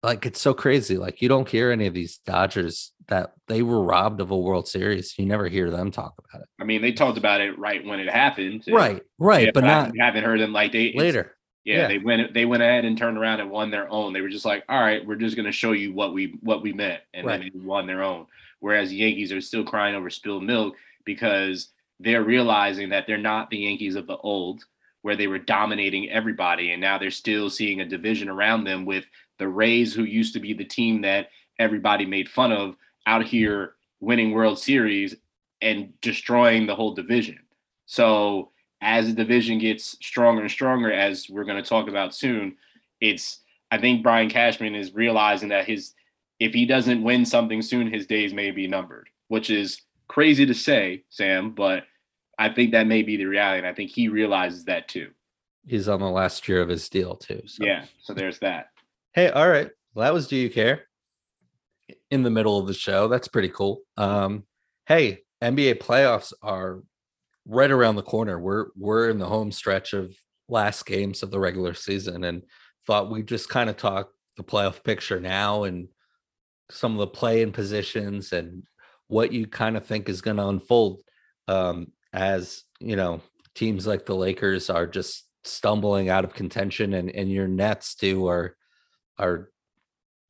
like it's so crazy. Like you don't hear any of these Dodgers that they were robbed of a World Series. You never hear them talk about it. I mean, they talked about it right when it happened. Right, right, Yeah, but I not haven't heard them like they later. Yeah, Yeah. they went they went ahead and turned around and won their own. They were just like, all right, we're just gonna show you what we what we meant, and then they won their own. Whereas the Yankees are still crying over spilled milk because they're realizing that they're not the Yankees of the old, where they were dominating everybody, and now they're still seeing a division around them with the Rays, who used to be the team that everybody made fun of, out here winning World Series and destroying the whole division. So as the division gets stronger and stronger, as we're going to talk about soon, it's I think Brian Cashman is realizing that his if he doesn't win something soon, his days may be numbered, which is crazy to say, Sam, but I think that may be the reality. And I think he realizes that too. He's on the last year of his deal too. So. Yeah. So there's that. Hey, all right. Well, that was Do You Care? In the middle of the show. That's pretty cool. Um, hey, NBA playoffs are right around the corner. We're we're in the home stretch of last games of the regular season and thought we'd just kind of talk the playoff picture now and some of the play in positions and what you kind of think is going to unfold um, as you know teams like the Lakers are just stumbling out of contention and and your Nets too are are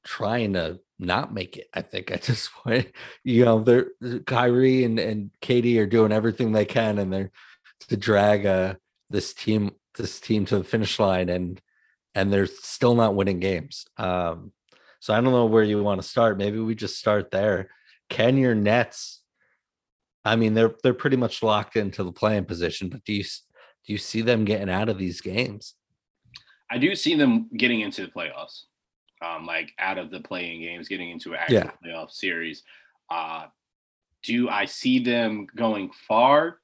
trying to not make it. I think at this point, you know, they're Kyrie and and KD are doing everything they can, and they're to drag uh this team this team to the finish line, and and they're still not winning games. Um, so I don't know where you want to start. Maybe we just start there. Can your Nets? I mean, they're they're pretty much locked into the playing position, but do you do you see them getting out of these games? I do see them getting into the playoffs, um, like out of the playing games, getting into an actual Yeah. playoff series. Uh, do I see them going far?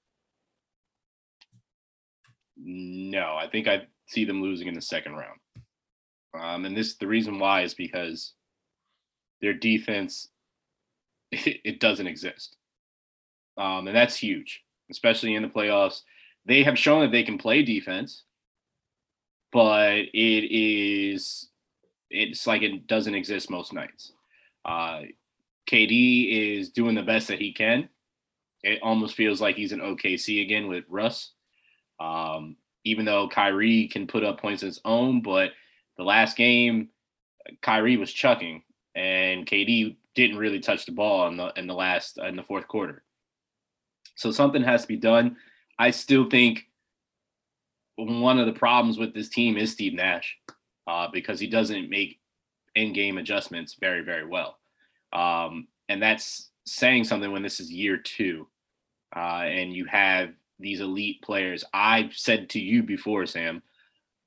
No, I think I see them losing in the second round. Um, and this the reason why is because their defense it, it doesn't exist, um, and that's huge, especially in the playoffs. They have shown that they can play defense but it is it's like it doesn't exist most nights. Uh, KD is doing the best that he can. It almost feels like he's an OKC again with Russ. Um, even though Kyrie can put up points of his own, but the last game, Kyrie was chucking, and KD didn't really touch the ball in the in the last in the fourth quarter. So something has to be done. I still think one of the problems with this team is Steve Nash uh, because he doesn't make in-game adjustments very, very well, um, and that's saying something when this is year two, uh, and you have these elite players. I've said to you before, Sam,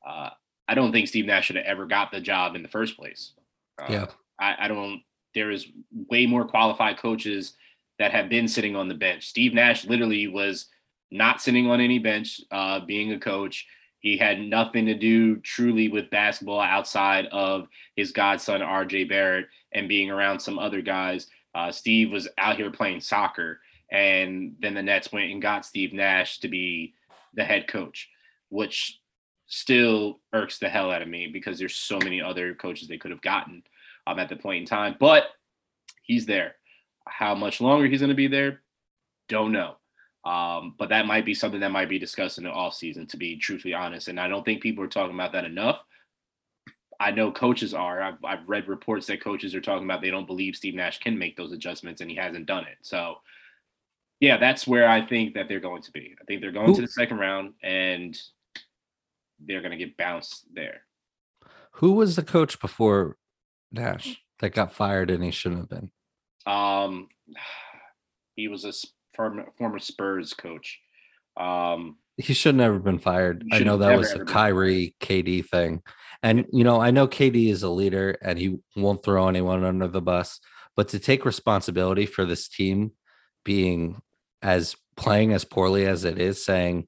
uh, I don't think Steve Nash should have ever got the job in the first place. Uh, Yeah. I, I don't. There is way more qualified coaches that have been sitting on the bench. Steve Nash literally was not sitting on any bench, uh, being a coach. He had nothing to do truly with basketball outside of his godson, RJ Barrett, and being around some other guys. Uh, Steve was out here playing soccer. And then the Nets went and got Steve Nash to be the head coach, which still irks the hell out of me because there's so many other coaches they could have gotten um, at the point in time. But he's there. How much longer he's going to be there, don't know. Um, but that might be something that might be discussed in the offseason, to be truthfully honest. And I don't think people are talking about that enough. I know coaches are. I've, I've read reports that coaches are talking about they don't believe Steve Nash can make those adjustments and he hasn't done it. So, yeah, that's where I think that they're going to be. I think they're going Who- to the second round and they're going to get bounced there. Who was the coach before Nash that got fired and he shouldn't have been? Um, he was a former, former Spurs coach. Um, He should never have been fired. I know that never, was a Kyrie KD thing. And you know, I know KD is a leader and he won't throw anyone under the bus, but to take responsibility for this team being as playing as poorly as it is, saying,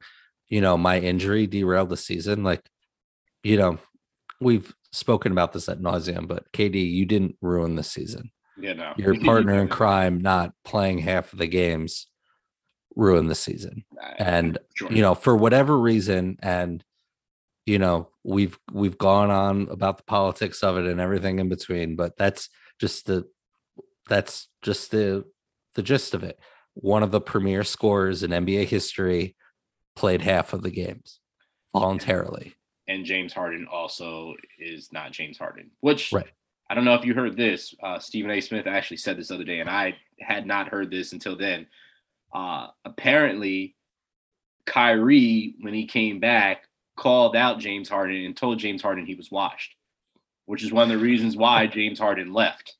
you know, my injury derailed the season, like, you know, we've spoken about this at nauseum, but KD, you didn't ruin the season. you know, Your partner in crime not playing half of the games ruined the season. And Sure. you know for whatever reason and you know we've we've gone on about the politics of it and everything in between, but that's just the that's just the the gist of it. One of the premier scorers in NBA history played half of the games voluntarily. And James Harden also is not James Harden, which right. I don't know if you heard this. Uh, Stephen A. Smith actually said this other day, and I had not heard this until then. Uh, apparently, Kyrie, when he came back, called out James Harden and told James Harden he was washed, which is one of the reasons why James Harden left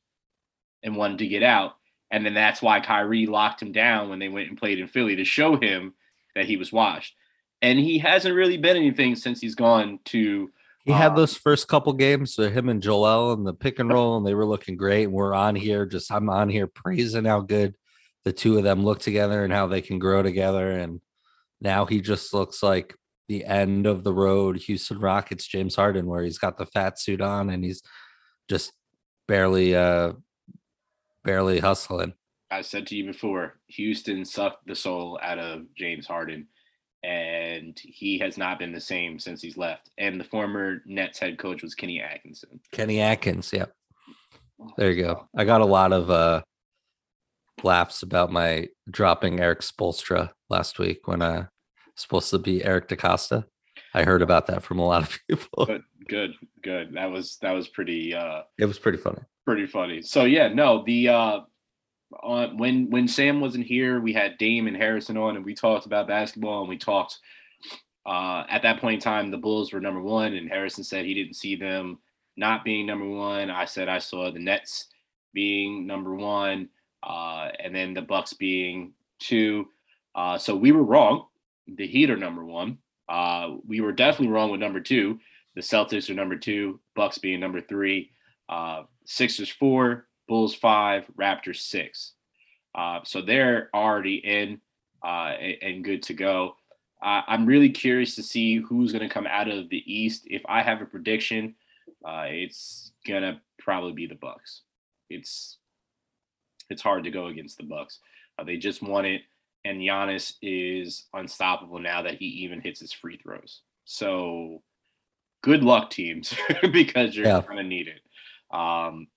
and wanted to get out. And then that's why Kyrie locked him down when they went and played in Philly to show him that he was washed. And he hasn't really been anything since he's gone to. He had uh, those first couple games with him and Joel and the pick and roll, and they were looking great. And we're on here, just I'm on here praising how good the two of them look together and how they can grow together. And now he just looks like the end of the road Houston Rockets James Harden, where he's got the fat suit on and he's just barely uh barely hustling. I said to you before, Houston sucked the soul out of James Harden, and he has not been the same since he's left. And the former Nets head coach was Kenny Atkinson. Kenny Atkins, yep. There you go. I got a lot of uh laughs about my dropping Erik Spoelstra last week when uh supposed to be Eric DeCosta. I heard about that from a lot of people. Good, good, good. That was that was pretty uh it was pretty funny. Pretty funny. So yeah, no, the uh on when when Sam wasn't here, we had Dame and Harrison on and we talked about basketball and we talked uh at that point in time the Bulls were number 1 and Harrison said he didn't see them not being number 1. I said I saw the Nets being number 1 uh and then the Bucks being 2. Uh so we were wrong the Heat are number one. Uh, we were definitely wrong with number two. The Celtics are number two, Bucks being number three, uh, Sixers four, Bulls five, Raptors six. Uh, so they're already in uh, and, and, good to go. I'm really curious to see who's going to come out of the East. If I have a prediction, uh, it's gonna probably be the Bucks. It's it's hard to go against the Bucks. Uh, they just won it and Giannis is unstoppable now that he even hits his free throws. So good luck, teams, because you're yeah. going to need it. Um,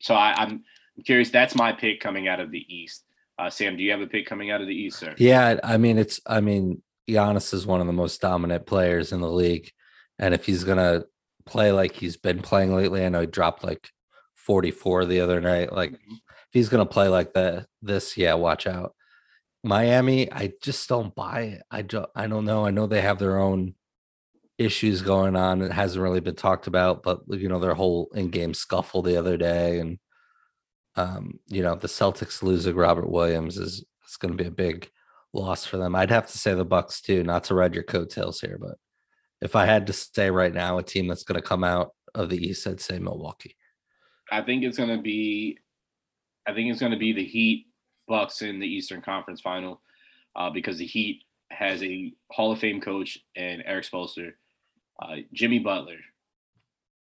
so I, am curious. That's my pick coming out of the East. Uh, Sam, do you have a pick coming out of the East, sir? Yeah, I mean, it's. I mean, Giannis is one of the most dominant players in the league, and if he's gonna play like he's been playing lately, I know he dropped like 44 the other night. Like, he's gonna play like that, this, yeah, watch out. Miami, I just don't buy it. I don't I don't know. I know they have their own issues going on. It hasn't really been talked about, but you know, their whole in-game scuffle the other day and um, you know, the Celtics losing Robert Williams is it's going to be a big loss for them. I'd have to say the Bucks too, not to ride your coattails here, but if I had to say right now a team that's going to come out of the East, I'd say Milwaukee. I think it's going to be I think it's going to be the Heat Bucks in the Eastern Conference Final uh, because the Heat has a Hall of Fame coach and Erik Spoelstra, uh, Jimmy Butler,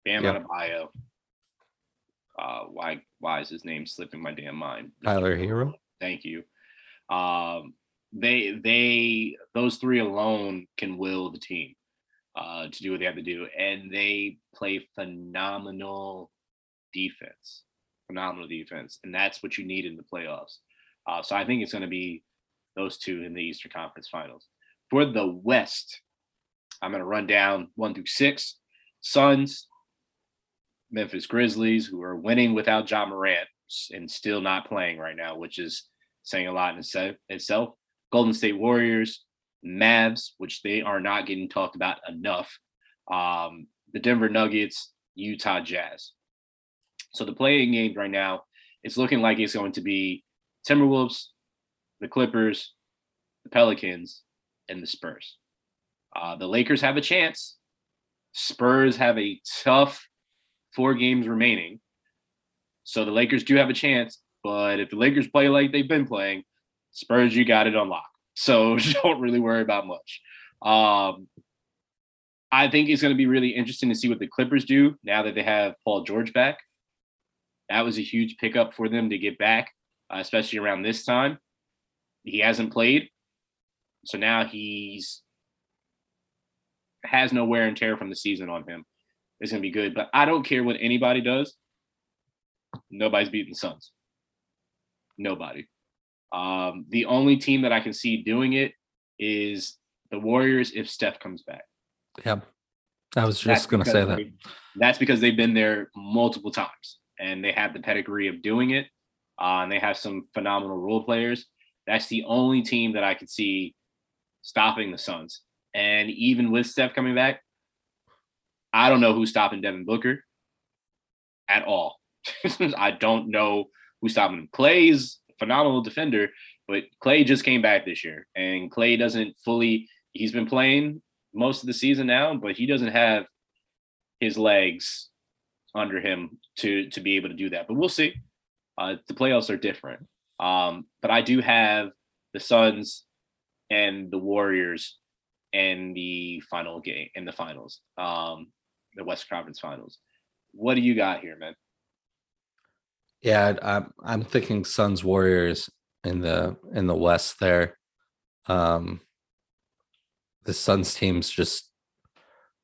Bam yep. Adebayo. Uh, why why is his name slipping my damn mind? Tyler Herro. Thank you. Um, they they those three alone can will the team uh, to do what they have to do, and they play phenomenal defense, phenomenal defense, and that's what you need in the playoffs. Uh, so I think it's going to be those two in the Eastern Conference Finals. For the West, I'm going to run down one through six. Suns, Memphis Grizzlies, who are winning without Ja Morant and still not playing right now, which is saying a lot in itself. Golden State Warriors, Mavs, which they are not getting talked about enough. Um, the Denver Nuggets, Utah Jazz. So the playing games right now, it's looking like it's going to be Timberwolves, the Clippers, the Pelicans, and the Spurs. Uh, the Lakers have a chance. Spurs have a tough four games remaining. So the Lakers do have a chance, but if the Lakers play like they've been playing, Spurs, you got it on lock. So don't really worry about much. Um, I think it's going to be really interesting to see what the Clippers do now that they have Paul George back. That was a huge pickup for them to get back uh, especially around this time. He hasn't played, so now he's has no wear and tear from the season on him. It's gonna be good. But I don't care what anybody does. Nobody's beating the Suns. Nobody. Um, the only team that I can see doing it is the Warriors if Steph comes back. Yeah. I was just going to say that. They, that's because they've been there multiple times and they have the pedigree of doing it. Uh, and they have some phenomenal role players. That's the only team that I could see stopping the Suns. And even with Steph coming back, I don't know who's stopping Devin Booker at all. I don't know who's stopping him. Klay's phenomenal defender, but Klay just came back this year, and Klay doesn't fully. He's been playing most of the season now, but he doesn't have his legs under him to to be able to do that. But we'll see. Uh, the playoffs are different. Um, but I do have the Suns and the Warriors in the final game in the finals, um, the West Conference Finals. What do you got here, man? Yeah, I'm I'm thinking Suns Warriors in the in the West there. Um, the Suns team's just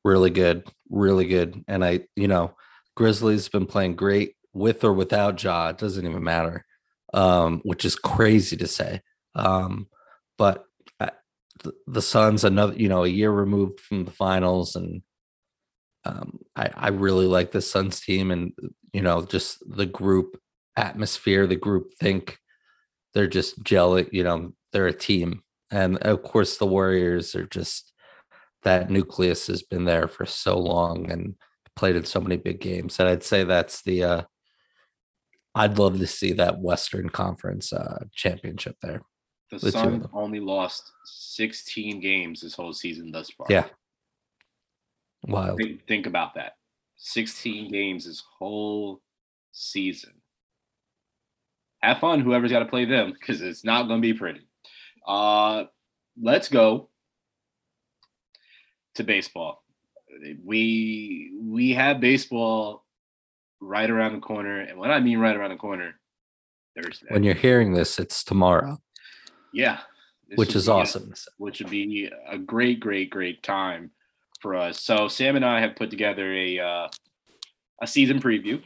really good, really good, and I you know Grizzlies have been playing great with or without Ja. It doesn't even matter, um, which is crazy to say. Um, but I, the, the Suns, another you know, a year removed from the finals, and um, I, I really like the Suns team, and you know, just the group atmosphere, the group think. They're just gelling, you know, they're a team. And of course, the Warriors are just that nucleus has been there for so long and played in so many big games. And I'd say that's the uh, I'd love to see that Western Conference uh, championship there. The, the Suns only lost 16 games this whole season thus far. Yeah. Wild. Think, think about that. 16 games this whole season. Have fun, whoever's got to play them, because it's not going to be pretty. Uh, let's go to baseball. We we have baseball right around the corner. And when I mean right around the corner, Thursday. When you're hearing this, it's tomorrow. Yeah. Which is awesome. A, which would be a great, great, great time for us. So Sam and I have put together a uh, a season preview.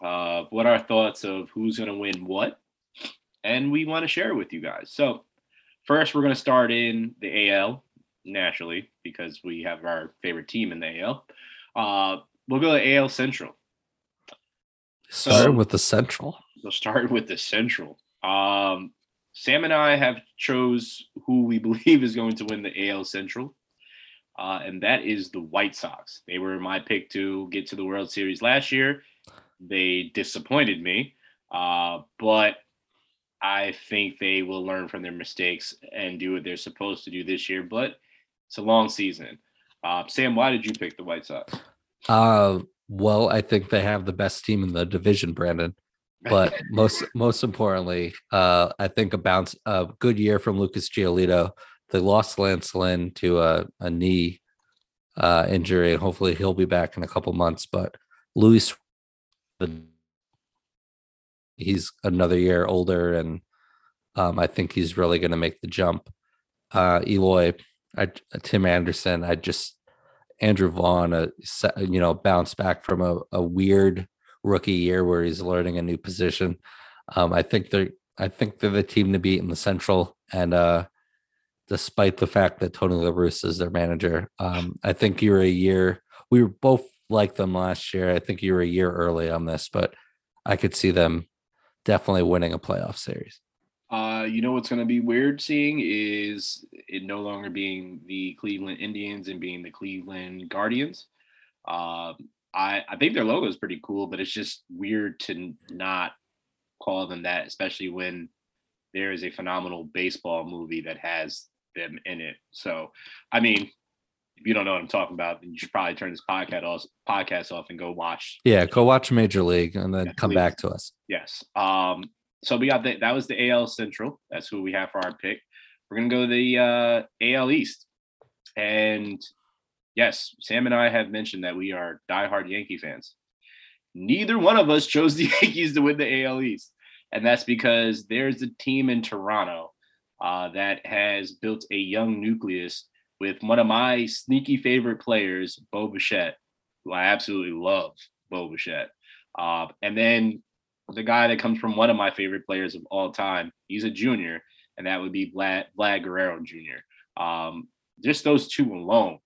Uh, what our thoughts of who's going to win what, and we want to share it with you guys. So first, we're going to start in the AL naturally because we have our favorite team in the AL. Uh, we'll go to AL Central. Start so, with the Central. We'll start with the Central. Um, Sam and I have chose who we believe is going to win the AL Central, uh, and that is the White Sox. They were my pick to get to the World Series last year. They disappointed me, uh, but I think they will learn from their mistakes and do what they're supposed to do this year. But it's a long season. Uh, Sam, why did you pick the White Sox? Uh, well, I think they have the best team in the division, Brandon. But most most importantly, uh, I think a bounce a good year from Lucas Giolito. They lost Lance Lynn to a, a knee uh, injury, and hopefully he'll be back in a couple months. But Luis, he's another year older, and um, I think he's really going to make the jump. Uh, Eloy, I, Tim Anderson, I just Andrew Vaughn, uh, you know, bounce back from a, a weird rookie year where he's learning a new position. Um, I think they're I think they're the team to beat in the Central, and uh, despite the fact that Tony La Russa is their manager, um, I think you're a year. We were both like them last year. I think you were a year early on this, but I could see them definitely winning a playoff series. Uh, you know what's going to be weird seeing is it no longer being the Cleveland Indians and being the Cleveland Guardians. Uh, I I think their logo is pretty cool, but it's just weird to not call them that, especially when there is a phenomenal baseball movie that has them in it. So, I mean, if you don't know what I'm talking about, then you should probably turn this podcast off, podcast off and go watch. Yeah, go watch Major League and then yeah, come please. back to us. Yes. Um, so we got that. That was the AL Central. That's who we have for our pick. We're gonna go the uh, AL East, and yes, Sam and I have mentioned that we are diehard Yankee fans. Neither one of us chose the Yankees to win the AL East, and that's because there's a team in Toronto uh, that has built a young nucleus with one of my sneaky favorite players, Bo Bichette, who I absolutely love, Bo Bichette. Uh, and then the guy that comes from one of my favorite players of all time, he's a junior, and that would be Vlad, Vlad Guerrero Jr. Um, just those two alone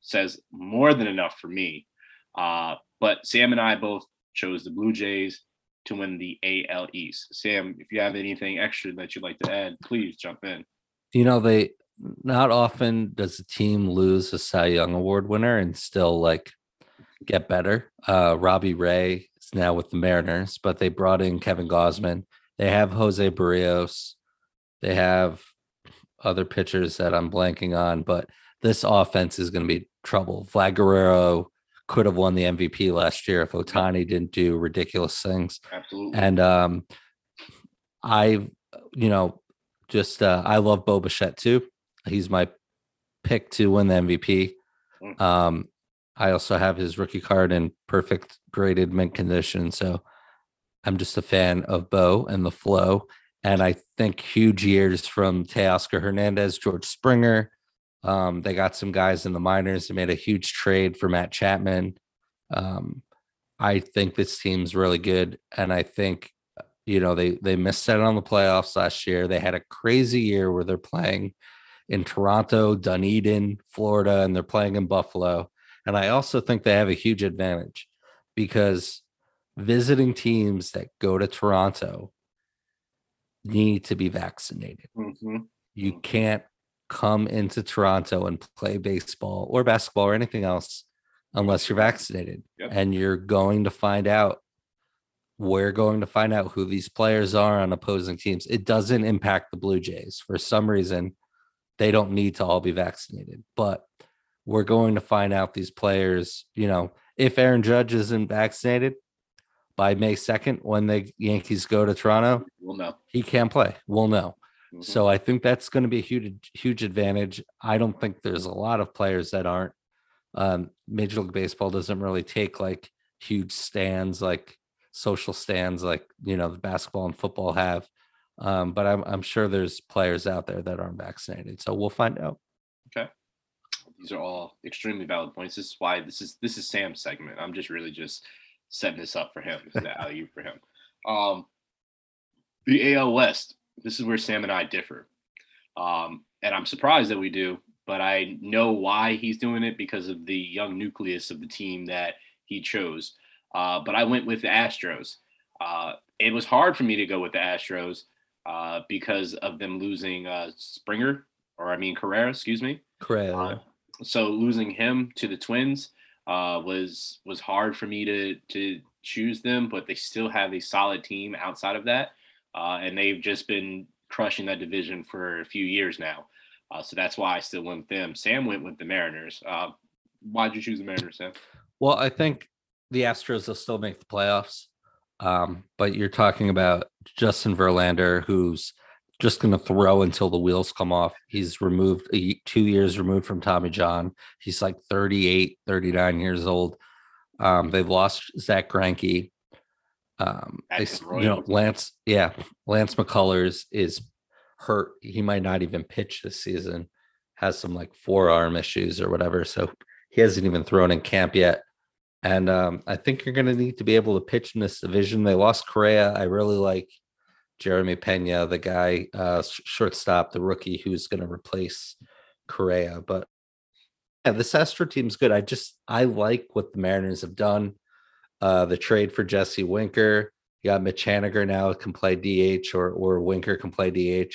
says more than enough for me. Uh, but Sam and I both chose the Blue Jays to win the AL East. Sam, if you have anything extra that you'd like to add, please jump in. You know, they not often does a team lose a Cy Young Award winner and still like get better. Uh, Robbie Ray now with the Mariners, but they brought in Kevin Gausman. They have Jose Berrios. They have other pitchers that I'm blanking on, but this offense is going to be trouble. Vlad Guerrero could have won the MVP last year if Ohtani didn't do ridiculous things. Absolutely. And um, I, you know, just uh, I love Bo Bichette too. He's my pick to win the MVP. Mm. Um, I also have his rookie card in perfect graded mint condition. So I'm just a fan of Bo and the flow. And I think huge years from Teoscar Hernandez, George Springer. Um, they got some guys in the minors. They made a huge trade for Matt Chapman. Um, I think this team's really good. And I think, you know, they they missed out on the playoffs last year. They had a crazy year where they're playing in Toronto, Dunedin, Florida, and they're playing in Buffalo. And I also think they have a huge advantage because visiting teams that go to Toronto need to be vaccinated. Mm-hmm. You can't come into Toronto and play baseball or basketball or anything else unless you're vaccinated. Yep. And you're going to find out, we're going to find out who these players are on opposing teams. It doesn't impact the Blue Jays. For some reason, they don't need to all be vaccinated, but we're going to find out these players, you know, if Aaron Judge isn't vaccinated by May 2nd, when the Yankees go to Toronto, We'll know. he can't play. We'll know. Mhm. So I think that's going to be a huge, huge advantage. I don't think there's a lot of players that aren't. Um, Major League Baseball doesn't really take like huge stands, like social stands, like you know the basketball and football have. Um, but I'm I'm sure there's players out there that aren't vaccinated. So we'll find out. These are all extremely valid points. This is why this is this is Sam's segment. I'm just really just setting this up for him. This is the alley for him. Um, the AL West. This is where Sam and I differ, um, and I'm surprised that we do. But I know why he's doing it because of the young nucleus of the team that he chose. Uh, but I went with the Astros. Uh, it was hard for me to go with the Astros uh, because of them losing uh, Springer, or I mean Correa, excuse me. Correct. So losing him to the Twins uh, was was hard for me to to choose them, but they still have a solid team outside of that, uh, and they've just been crushing that division for a few years now. Uh, so that's why I still went with them. Sam went with the Mariners. Uh, why'd you choose the Mariners, Sam? Well, I think the Astros will still make the playoffs. Um, but you're talking about Justin Verlander, who's just going to throw until the wheels come off. He's removed two years removed from Tommy John. He's like 38, 39 years old. Um, they've lost Zack Greinke. Um, they, you know. Lance, yeah, Lance McCullers is hurt. He might not even pitch this season, has some like forearm issues or whatever. So he hasn't even thrown in camp yet. And um, I think you're going to need to be able to pitch in this division. They lost Correa. I really like Jeremy Pena, the guy, uh, sh- shortstop, the rookie who's going to replace Correa. But yeah, this Astro team's good. I just I like what the Mariners have done. Uh, the trade for Jesse Winker. You got Mitch Haniger now can play DH or or Winker can play DH,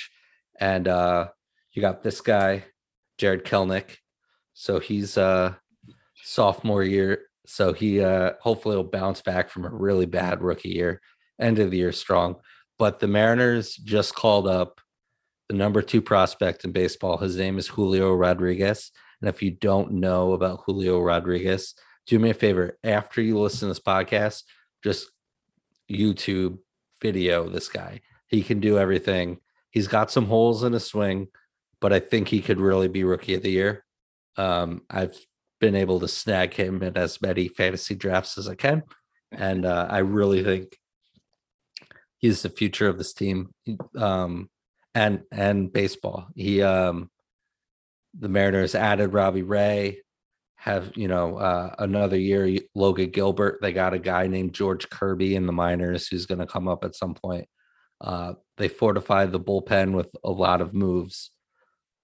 and uh, you got this guy, Jarred Kelenic. So he's uh sophomore year. So he uh hopefully will bounce back from a really bad rookie year, end of the year strong. But the Mariners just called up the number two prospect in baseball. His name is Julio Rodriguez. And if you don't know about Julio Rodriguez, do me a favor. After you listen to this podcast, just YouTube video this guy. He can do everything. He's got some holes in his swing, but I think he could really be rookie of the year. Um, I've been able to snag him in as many fantasy drafts as I can. And uh, I really think he's the future of this team um, and and baseball. He um, the Mariners added Robbie Ray, have you know uh, another year Logan Gilbert. They got a guy named George Kirby in the minors who's going to come up at some point. Uh, they fortified the bullpen with a lot of moves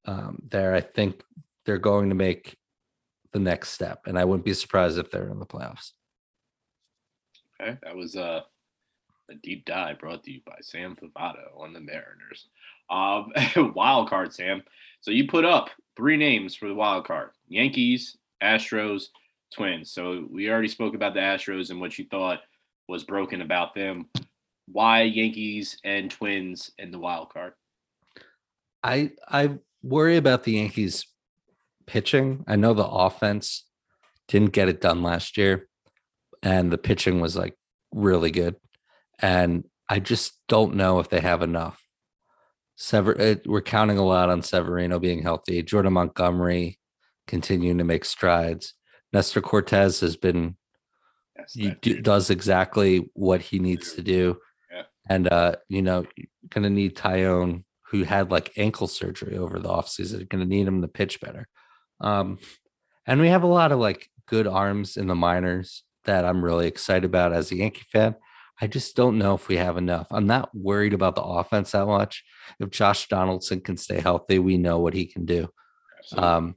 um, there. I think they're going to make the next step, and I wouldn't be surprised if they're in the playoffs. Okay, that was uh, a deep dive brought to you by Sam Favato on the Mariners. Um, wild card, Sam. So you put up three names for the wild card: Yankees, Astros, Twins. So we already spoke about the Astros and what you thought was broken about them. Why Yankees and Twins in the wild card? I I worry about the Yankees pitching. I know the offense didn't get it done last year, and the pitching was like really good. And I just don't know if they have enough. Sever, it, we're counting a lot on Severino being healthy. Jordan Montgomery continuing to make strides. Nestor Cortes has been yes, he do, does exactly what he needs to do. Yeah. And uh, you know, gonna need Taillon, who had like ankle surgery over the offseason, gonna need him to pitch better. Um, and we have a lot of like good arms in the minors that I'm really excited about as a Yankee fan. I just don't know if we have enough. I'm not worried about the offense that much. If Josh Donaldson can stay healthy, we know what he can do. Um,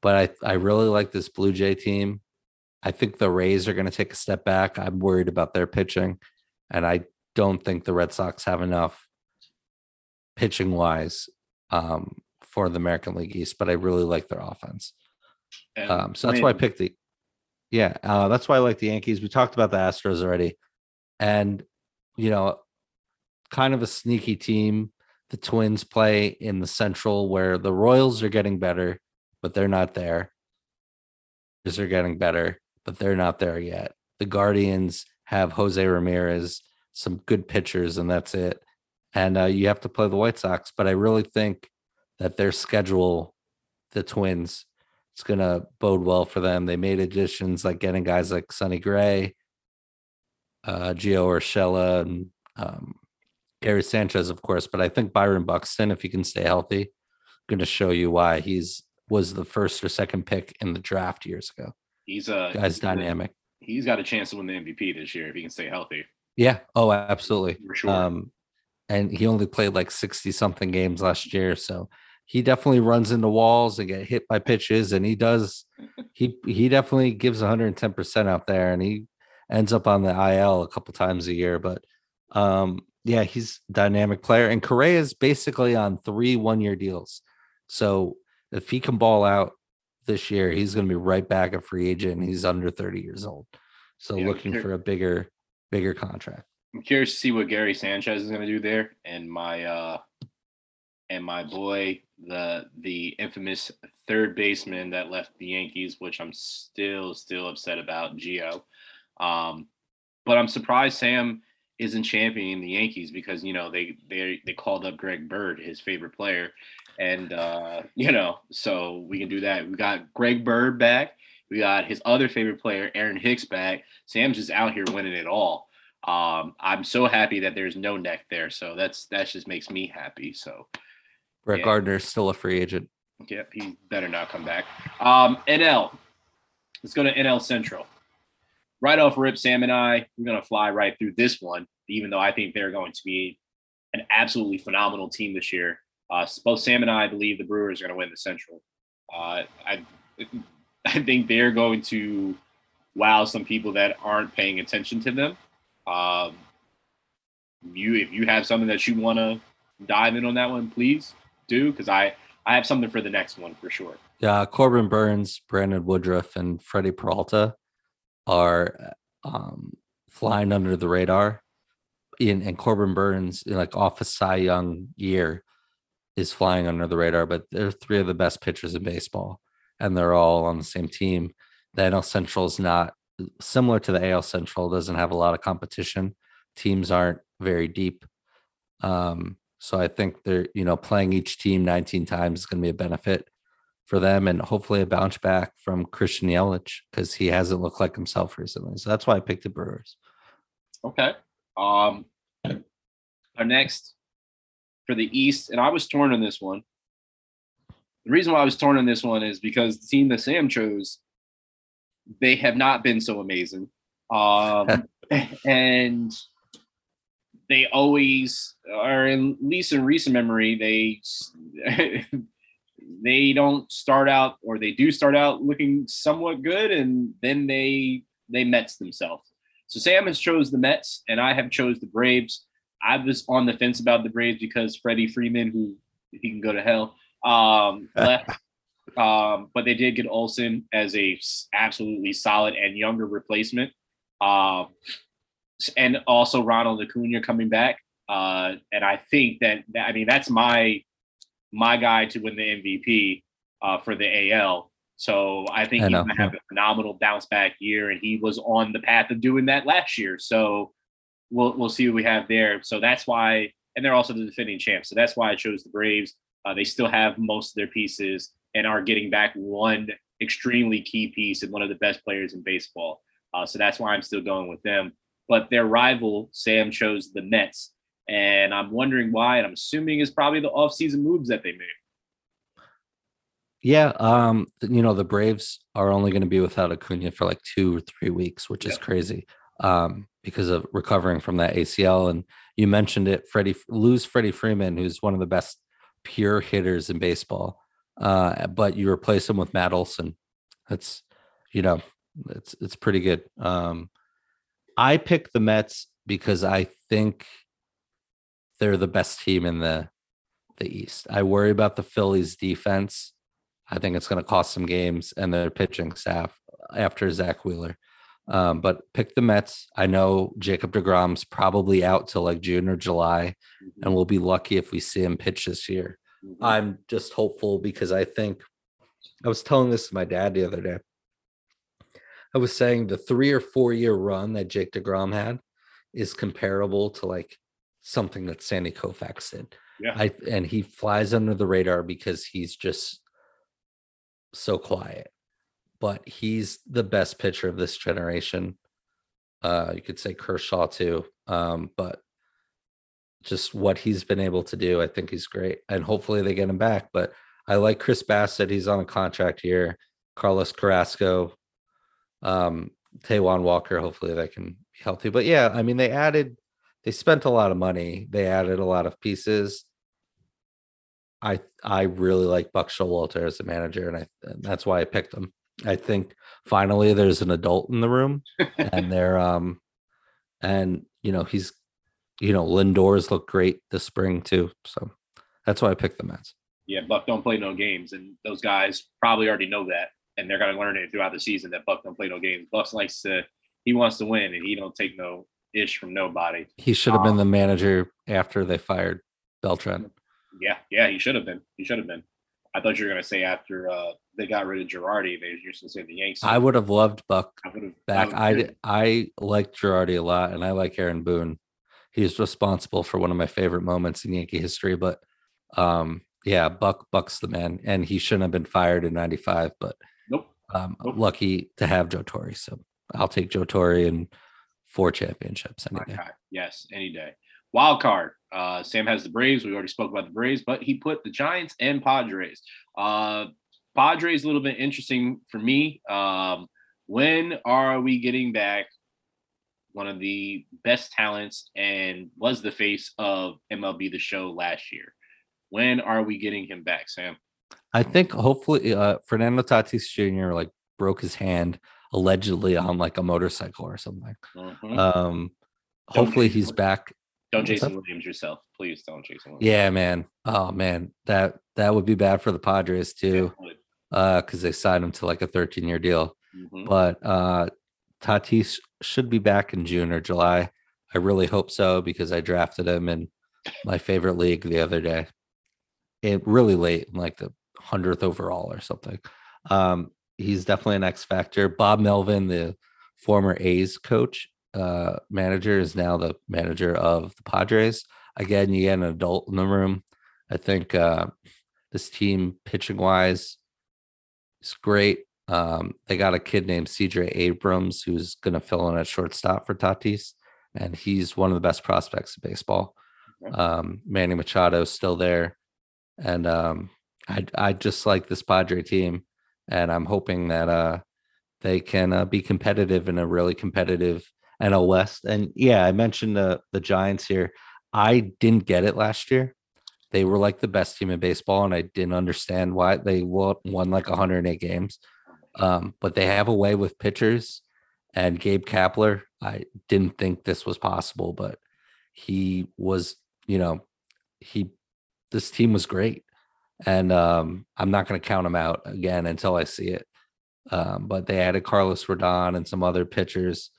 but I, I really like this Blue Jay team. I think the Rays are going to take a step back. I'm worried about their pitching, and I don't think the Red Sox have enough pitching wise um, for the American League East. But I really like their offense. Um, so that's why I picked the. Yeah, uh, that's why I like the Yankees. We talked about the Astros already, and you know, kind of a sneaky team. The Twins play in the Central, where the Royals are getting better but they're not there. They're getting better, but they're not there yet. The Guardians have Jose Ramirez, some good pitchers, and that's it. And uh, you have to play the White Sox, but I really think that their schedule, the Twins, it's going to bode well for them. They made additions like getting guys like Sonny Gray, uh, Gio Urshela, and um, Gary Sanchez, of course. But I think Byron Buxton, if he can stay healthy, going to show you why he's was the first or second pick in the draft years ago. He's a guy's dynamic. He's got a chance to win the MVP this year if he can stay healthy. Yeah. Oh, absolutely. For sure. Um, and he only played like 60 something games last year. So he definitely runs into walls and get hit by pitches. And he does, he, he definitely gives 110% out there and he ends up on the IL a couple times a year. But um, yeah, he's dynamic player. And Correa is basically on three one year deals. So if he can ball out this year, he's going to be right back a free agent. And he's under 30 years old. So yeah, looking for a bigger, bigger contract. I'm curious to see what Gary Sanchez is going to do there. And my, uh, and my boy, the the infamous third baseman that left the Yankees, which I'm still still upset about, Gio. Um, but I'm surprised Sam isn't championing the Yankees because you know they they they called up Greg Bird, his favorite player, and uh, you know, so we can do that. We got Greg Bird back. We got his other favorite player, Aaron Hicks, back. Sam's just out here winning it all. Um, I'm so happy that there's no neck there. So that's that just makes me happy. So Brett yeah. Gardner's still a free agent. Yep, he better not come back. Um, NL. Let's go to NL Central. Right off rip, Sam and I, we're gonna fly right through this one, even though I think they're going to be an absolutely phenomenal team this year. Uh, both Sam and I believe the Brewers are going to win the Central. Uh, I I think they're going to wow some people that aren't paying attention to them. Um, you, if you have something that you want to dive in on that one, please do because I I have something for the next one for sure. Yeah, Corbin Burnes, Brandon Woodruff, and Freddie Peralta are um, flying under the radar. In and Corbin Burnes, like off a Cy Young year, is flying under the radar, but they're three of the best pitchers in baseball, and they're all on the same team. The NL Central is not similar to the AL Central; doesn't have a lot of competition. Teams aren't very deep, um, so I think they're you know playing each team 19 times is going to be a benefit for them, and hopefully a bounce back from Christian Yelich because he hasn't looked like himself recently. So that's why I picked the Brewers. Okay. Um, our next for the East, and I was torn on this one. the reason why I was torn on this one is because the team that Sam chose, they have not been so amazing. Um, and they always are, at least in recent memory, they they don't start out or they do start out looking somewhat good and then they they Mets themselves. So Sam has chose the Mets and I have chose the Braves. I was on the fence about the Braves because Freddie Freeman, who he can go to hell, um, left. um, but they did get Olson as a absolutely solid and younger replacement. Um, and also Ronald Acuna coming back. Uh, and I think that, that I mean that's my my guy to win the MVP uh, for the AL. So I think I he's gonna have a phenomenal bounce back year, and he was on the path of doing that last year. So we'll we'll see what we have there. So that's why, and they're also the defending champs. So that's why I chose the Braves. Uh, they still have most of their pieces and are getting back one extremely key piece and one of the best players in baseball. Uh, so that's why I'm still going with them. But their rival, Sam, chose the Mets. And I'm wondering why, and I'm assuming is probably the offseason moves that they made. Yeah, um, you know, the Braves are only going to be without Acuna for like two or three weeks, which is crazy. Um, because of recovering from that ACL. And you mentioned it, Freddie lose Freddie Freeman, who's one of the best pure hitters in baseball. Uh, but you replace him with Matt Olson. That's you know, it's it's pretty good. Um, I picked the Mets because I think they're the best team in the the East. I worry about the Phillies defense. I think it's going to cost some games and their pitching staff after Zack Wheeler. Um, but pick the Mets. I know Jacob DeGrom's probably out till like June or July, mm-hmm. and we'll be lucky if we see him pitch this year. Mm-hmm. I'm just hopeful because I think I was telling this to my dad the other day. I was saying the three or four year run that Jake DeGrom had is comparable to like something that Sandy Koufax did. Yeah. I and he flies under the radar because he's just so quiet. But he's the best pitcher of this generation. Uh you could say Kershaw too. Um, but just what he's been able to do, I think he's great. And hopefully they get him back. But I like Chris Bassitt. He's on a contract here. Carlos Carrasco, um, Taijuan Walker. Hopefully they can be healthy. But yeah, I mean, they added, they spent a lot of money. They added a lot of pieces. I I really like Buck Showalter as a manager, and I and that's why I picked him. I think finally there's an adult in the room, and they're um, and you know he's, you know Lindor's look great this spring too, so that's why I picked the Mets. Yeah, Buck don't play no games, and those guys probably already know that and they're going to learn it throughout the season that Buck don't play no games. Buck likes to, he wants to win, and he don't take no ish from nobody. He should have um, been the manager after they fired Beltran. Yeah, yeah, he should have been. He should have been. I thought you were going to say after uh, they got rid of Girardi, they used to say the Yankees. I would have loved Buck I back. I I, I like Girardi a lot, and I like Aaron Boone. He's responsible for one of my favorite moments in Yankee history. But um, yeah, Buck Buck's the man, and he shouldn't have been fired in '95. But nope. um, nope. lucky to have Joe Torre. So I'll take Joe Torre and four championships any day. Yes, any day. Wild card. Uh, Sam has the Braves. We already spoke about the Braves, but he put the Giants and Padres. Uh, Padres a little bit interesting for me. Um, when are we getting back one of the best talents and was the face of MLB the Show last year? When are we getting him back, Sam? I think hopefully uh, Fernando Tatis Jr. like broke his hand allegedly on like a motorcycle or something. Mm-hmm. Um, hopefully he's Williams. back. Don't Jason Williams yourself, please. Don't Jason Williams. Yeah, man. Oh man, that that would be bad for the Padres too, uh, because they signed him to like a 13 year deal. Mm-hmm. But uh, Tatis should be back in June or July. I really hope so because I drafted him in my favorite league the other day. It really late, like the hundredth overall or something. Um, he's definitely an X factor. Bob Melvin, the former A's coach, uh, manager, is now the manager of the Padres. Again, you get an adult in the room. I think uh, this team, pitching wise, is great. Um, they got a kid named CJ Abrams who's going to fill in at shortstop for Tatis, and he's one of the best prospects in baseball. Um, Manny Machado is still there, and um, I I just like this Padre team, and I'm hoping that uh they can uh, be competitive in a really competitive NL West. And yeah, I mentioned the the Giants here. I didn't get it last year. They were like the best team in baseball, and I didn't understand why they won, like 108 games. Um, but they have a way with pitchers, and Gabe Kapler. I didn't think this was possible, but he was. You know, he this team was great, and um, I'm not going to count him out again until I see it. Um, but they added Carlos Rodon and some other pitchers.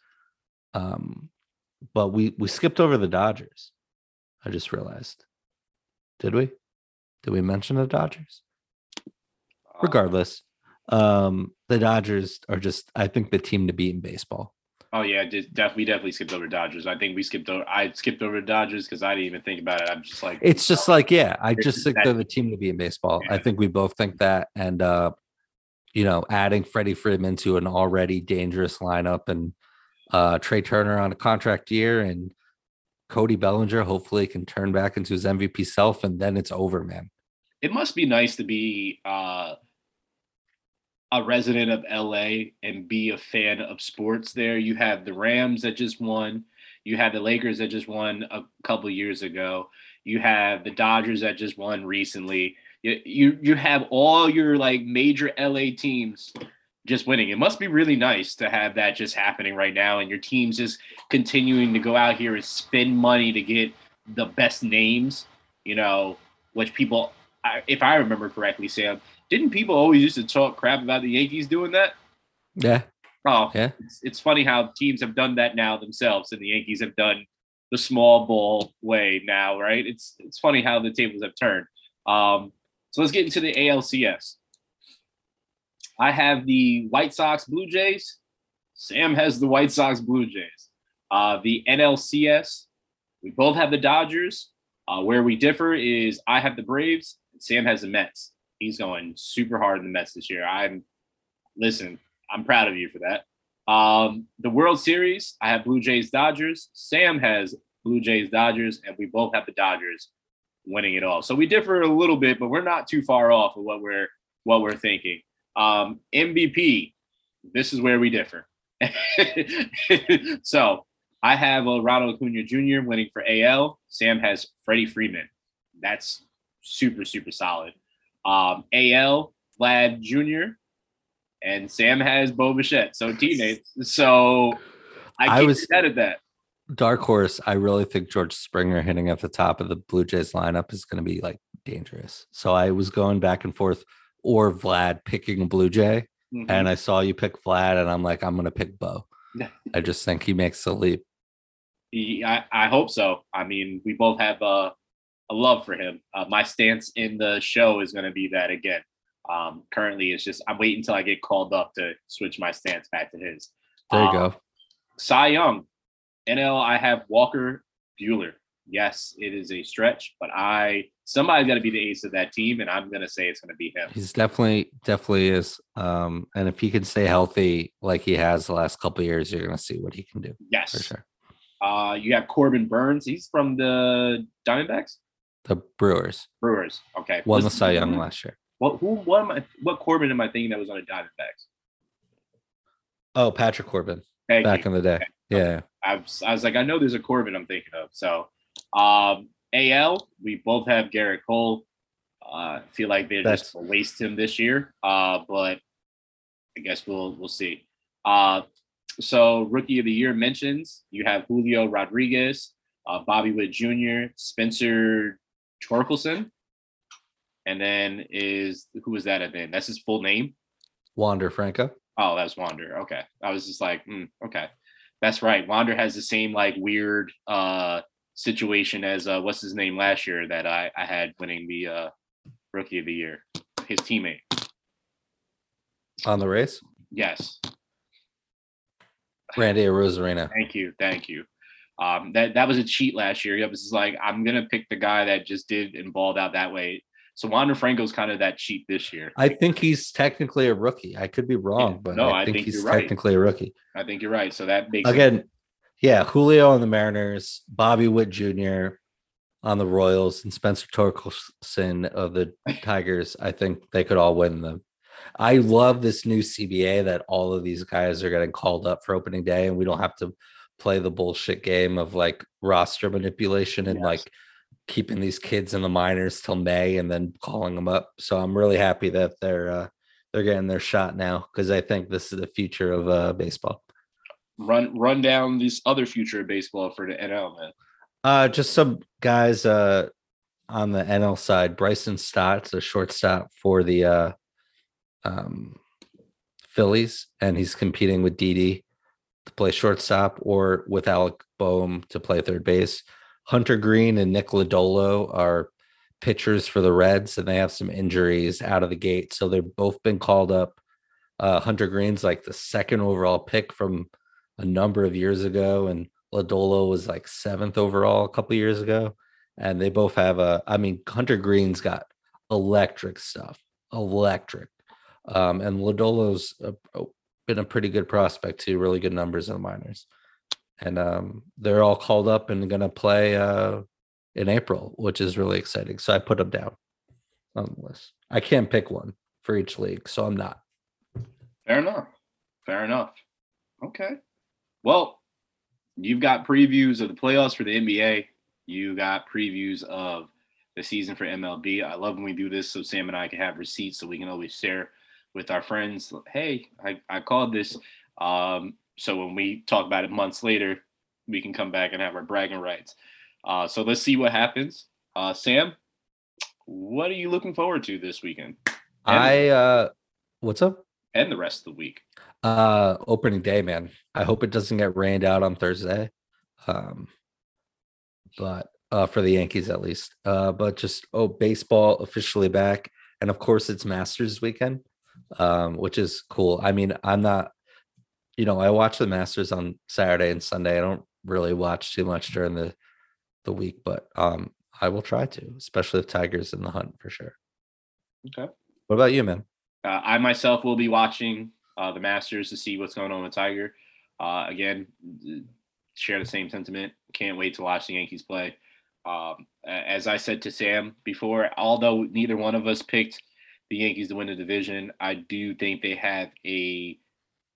Um, but we we skipped over the Dodgers. I just realized. Did we? Did we mention the Dodgers? Uh, Regardless, um, the Dodgers are just I think the team to beat in baseball. Oh yeah, just def- we definitely skipped over Dodgers. I think we skipped over. I skipped over Dodgers because I didn't even think about it. I'm just like, It's just like, yeah, I just think they're the team to be in baseball. I think we both think that. And uh, you know, adding Freddie Freeman to an already dangerous lineup and uh Trea Turner on a contract year and Cody Bellinger hopefully can turn back into his MVP self and then it's over, man. it must be nice to be uh, a resident of LA and be a fan of sports there. You have the Rams that just won, you have the Lakers that just won a couple years ago, you have the Dodgers that just won recently. You, you you have all your like major LA teams just winning. It must be really nice to have that just happening right now and your teams just continuing to go out here and spend money to get the best names, you know, which people if I remember correctly, Sam, didn't people always used to talk crap about the Yankees doing that? Yeah. Oh, Yeah. It's, it's funny how teams have done that now themselves, and the Yankees have done the small ball way now, right? It's it's funny how the tables have turned. Um, so let's get into the ALCS. I have the White Sox Blue Jays. Sam has the White Sox Blue Jays. Uh, the NLCS, we both have the Dodgers. Uh, where we differ is I have the Braves, and Sam has the Mets. He's going super hard in the Mets this year. I'm listen, I'm proud of you for that. Um, the World Series, I have Blue Jays Dodgers. Sam has Blue Jays Dodgers, and we both have the Dodgers winning it all. So we differ a little bit, but we're not too far off of what we're what we're thinking. Um, MVP, this is where we differ. so I have uh, Ronald Acuna Jr. winning for AL. Sam has Freddie Freeman. That's super super solid. Um, AL Vlad Jr. and Sam has Bo Bichette. So teammates. So I, I was- was at that. Dark horse, I really think George Springer hitting at the top of the Blue Jays lineup is going to be like dangerous. So I was going back and forth, or Vlad picking Blue Jay, Mhm. and I saw you pick Vlad, and I'm like, I'm going to pick Bo. Yeah. I just think he makes the leap. He- I, I hope so. I mean, we both have a, a love for him. Uh, my stance in the show is going to be that again. Um, currently, it's just I'm waiting until I get called up to switch my stance back to his. There you Um, go. Cy Young, NL. I have Walker Buehler. Yes, it is a stretch, but I somebody's got to be the ace of that team, and I'm going to say it's going to be him. He's definitely, definitely is. Um, and if he can stay healthy like he has the last couple of years, you're going to see what he can do Yes. for sure. Uh, you have Corbin Burnes. He's from the Diamondbacks, The Brewers Brewers. Okay, won the Cy Young last year. What who? What am I? What Corbin am I thinking that was on the Diamondbacks? Oh, Patrick Corbin Thank back you. in the day. Yeah. I was, I was like, I know there's a Corbin I'm thinking of. So, um, AL, we both have Gerrit Cole. Uh, feel like they're That's- just waste him this year. Uh, but I guess we'll we'll see. Uh, so rookie of the year mentions you have Julio Rodriguez, uh, Bobby Witt Jr., Spencer Torkelson, and then is who is that at the end? That's his full name. Wander Franco. Oh, that's Wander. Okay. I was just like, mm, okay. That's right. Wander has the same like weird uh situation as uh what's his name last year that I, I had winning the uh rookie of the year. His teammate. on the race. Yes. Randy Arozarena. Thank you. Thank you. Um that that was a cheat last year. It was just like I'm gonna pick the guy that just did and balled out that way. So Wander Franco's kind of that cheat this year. I think he's technically a rookie. I could be wrong, but No, I, I think, think he's you're right. technically a rookie. I think you're right. So that makes Again, yeah, Julio on the Mariners, Bobby Witt Jr., on the Royals and Spencer Torkelson of the Tigers, I think they could all win them. I love this new CBA that all of these guys are getting called up for opening day, and we don't have to play the bullshit game of like roster manipulation and yes. like keeping these kids in the minors till May and then calling them up. So I'm really happy that they're uh, they're getting their shot now because I think this is the future of uh, baseball. Run run down this other future of baseball for the NL man. Uh, just some guys uh on the NL side. Bryson Stott's a shortstop for the uh um Phillies, and he's competing with Didi to play shortstop or with Alec Bohm to play third base. Hunter Greene and Nick Lodolo are pitchers for the Reds, and they have some injuries out of the gate. So they've both been called up. Uh, Hunter Greene's like the second overall pick from a number of years ago, and Lodolo was like seventh overall a couple years ago. And they both have a, I mean, Hunter Greene's got electric stuff, electric. Um, and Lodolo's a, a, been a pretty good prospect too, really good numbers in the minors and um, they're all called up and going to play uh, in April, which is really exciting. So I put them down on the list. I can't pick one for each league, so I'm not. Fair enough. Fair enough. Okay. Well, you've got previews of the playoffs for the NBA. You got previews of the season for MLB. I love when we do this so Sam and I can have receipts so we can always share with our friends. Hey, I, I called this. Um, so when we talk about it months later, we can come back and have our bragging rights. Uh, so let's see what happens. Uh, Sam, what are you looking forward to this weekend? And, I uh, what's up? And the rest of the week. Uh, opening day, man. I hope it doesn't get rained out on Thursday. Um, but uh, for the Yankees at least. Uh, but just oh, baseball officially back, and of course it's Masters weekend, um, which is cool. I mean, I'm not you know, I watch the Masters on Saturday and Sunday. I don't really watch too much during the the week, but um, I will try to, especially if Tiger's in the hunt for sure. Okay. What about you, man? Uh, I myself will be watching uh, the Masters to see what's going on with Tiger. Uh, again, share the same sentiment. Can't wait to watch the Yankees play. Um, as I said to Sam before, although neither one of us picked the Yankees to win the division, I do think they have a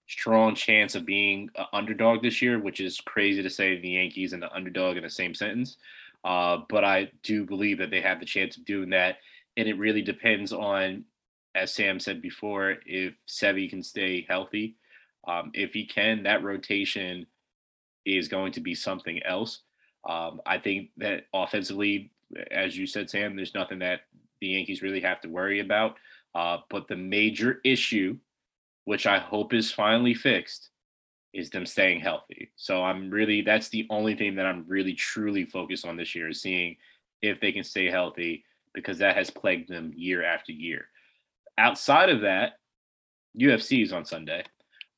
strong chance of being an underdog this year, which is crazy to say the Yankees and the underdog in the same sentence. Uh, but I do believe that they have the chance of doing that. And it really depends on, as Sam said before, if Sevy can stay healthy. Um, if he can, that rotation is going to be something else. Um, I think that offensively, as you said, Sam, there's nothing that the Yankees really have to worry about. Uh, but the major issue which I hope is finally fixed, is them staying healthy. So I'm really that's the only thing that I'm really truly focused on this year is seeing if they can stay healthy because that has plagued them year after year. Outside of that, UFC is on Sunday.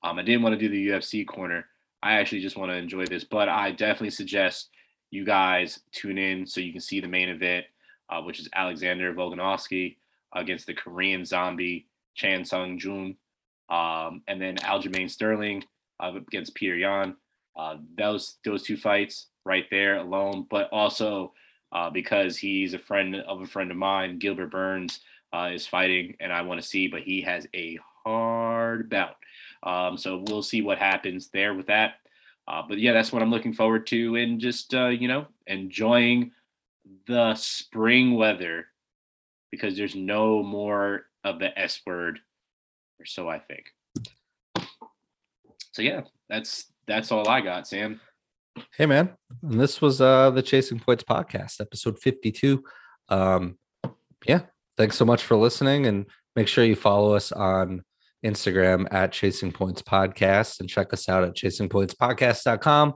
Um, I didn't want to do the UFC corner. I actually just want to enjoy this, but I definitely suggest you guys tune in so you can see the main event, uh, which is Alexander Volkanovski against the Korean zombie Chan Sung Jung. Um, and then Aljamain Sterling uh, against Petr Yan. Uh, those those two fights right there alone, but also uh, because he's a friend of a friend of mine, Gilbert Burns uh, is fighting, and I want to see, but he has a hard bout. Um, so we'll see what happens there with that. Uh, but yeah, that's what I'm looking forward to, and just uh, you know enjoying the spring weather because there's no more of the S word or so I think. So yeah, that's that's all I got, Sam. Hey man, and this was uh the Chasing Points podcast, episode 52. Um yeah, thanks so much for listening and make sure you follow us on Instagram at Chasing Points Podcast and check us out at chasingpointspodcast.com.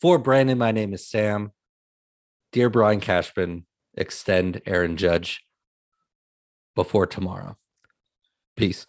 For Brandon, my name is Sam. Dear Brian Cashman, extend Aaron Judge before tomorrow. Peace.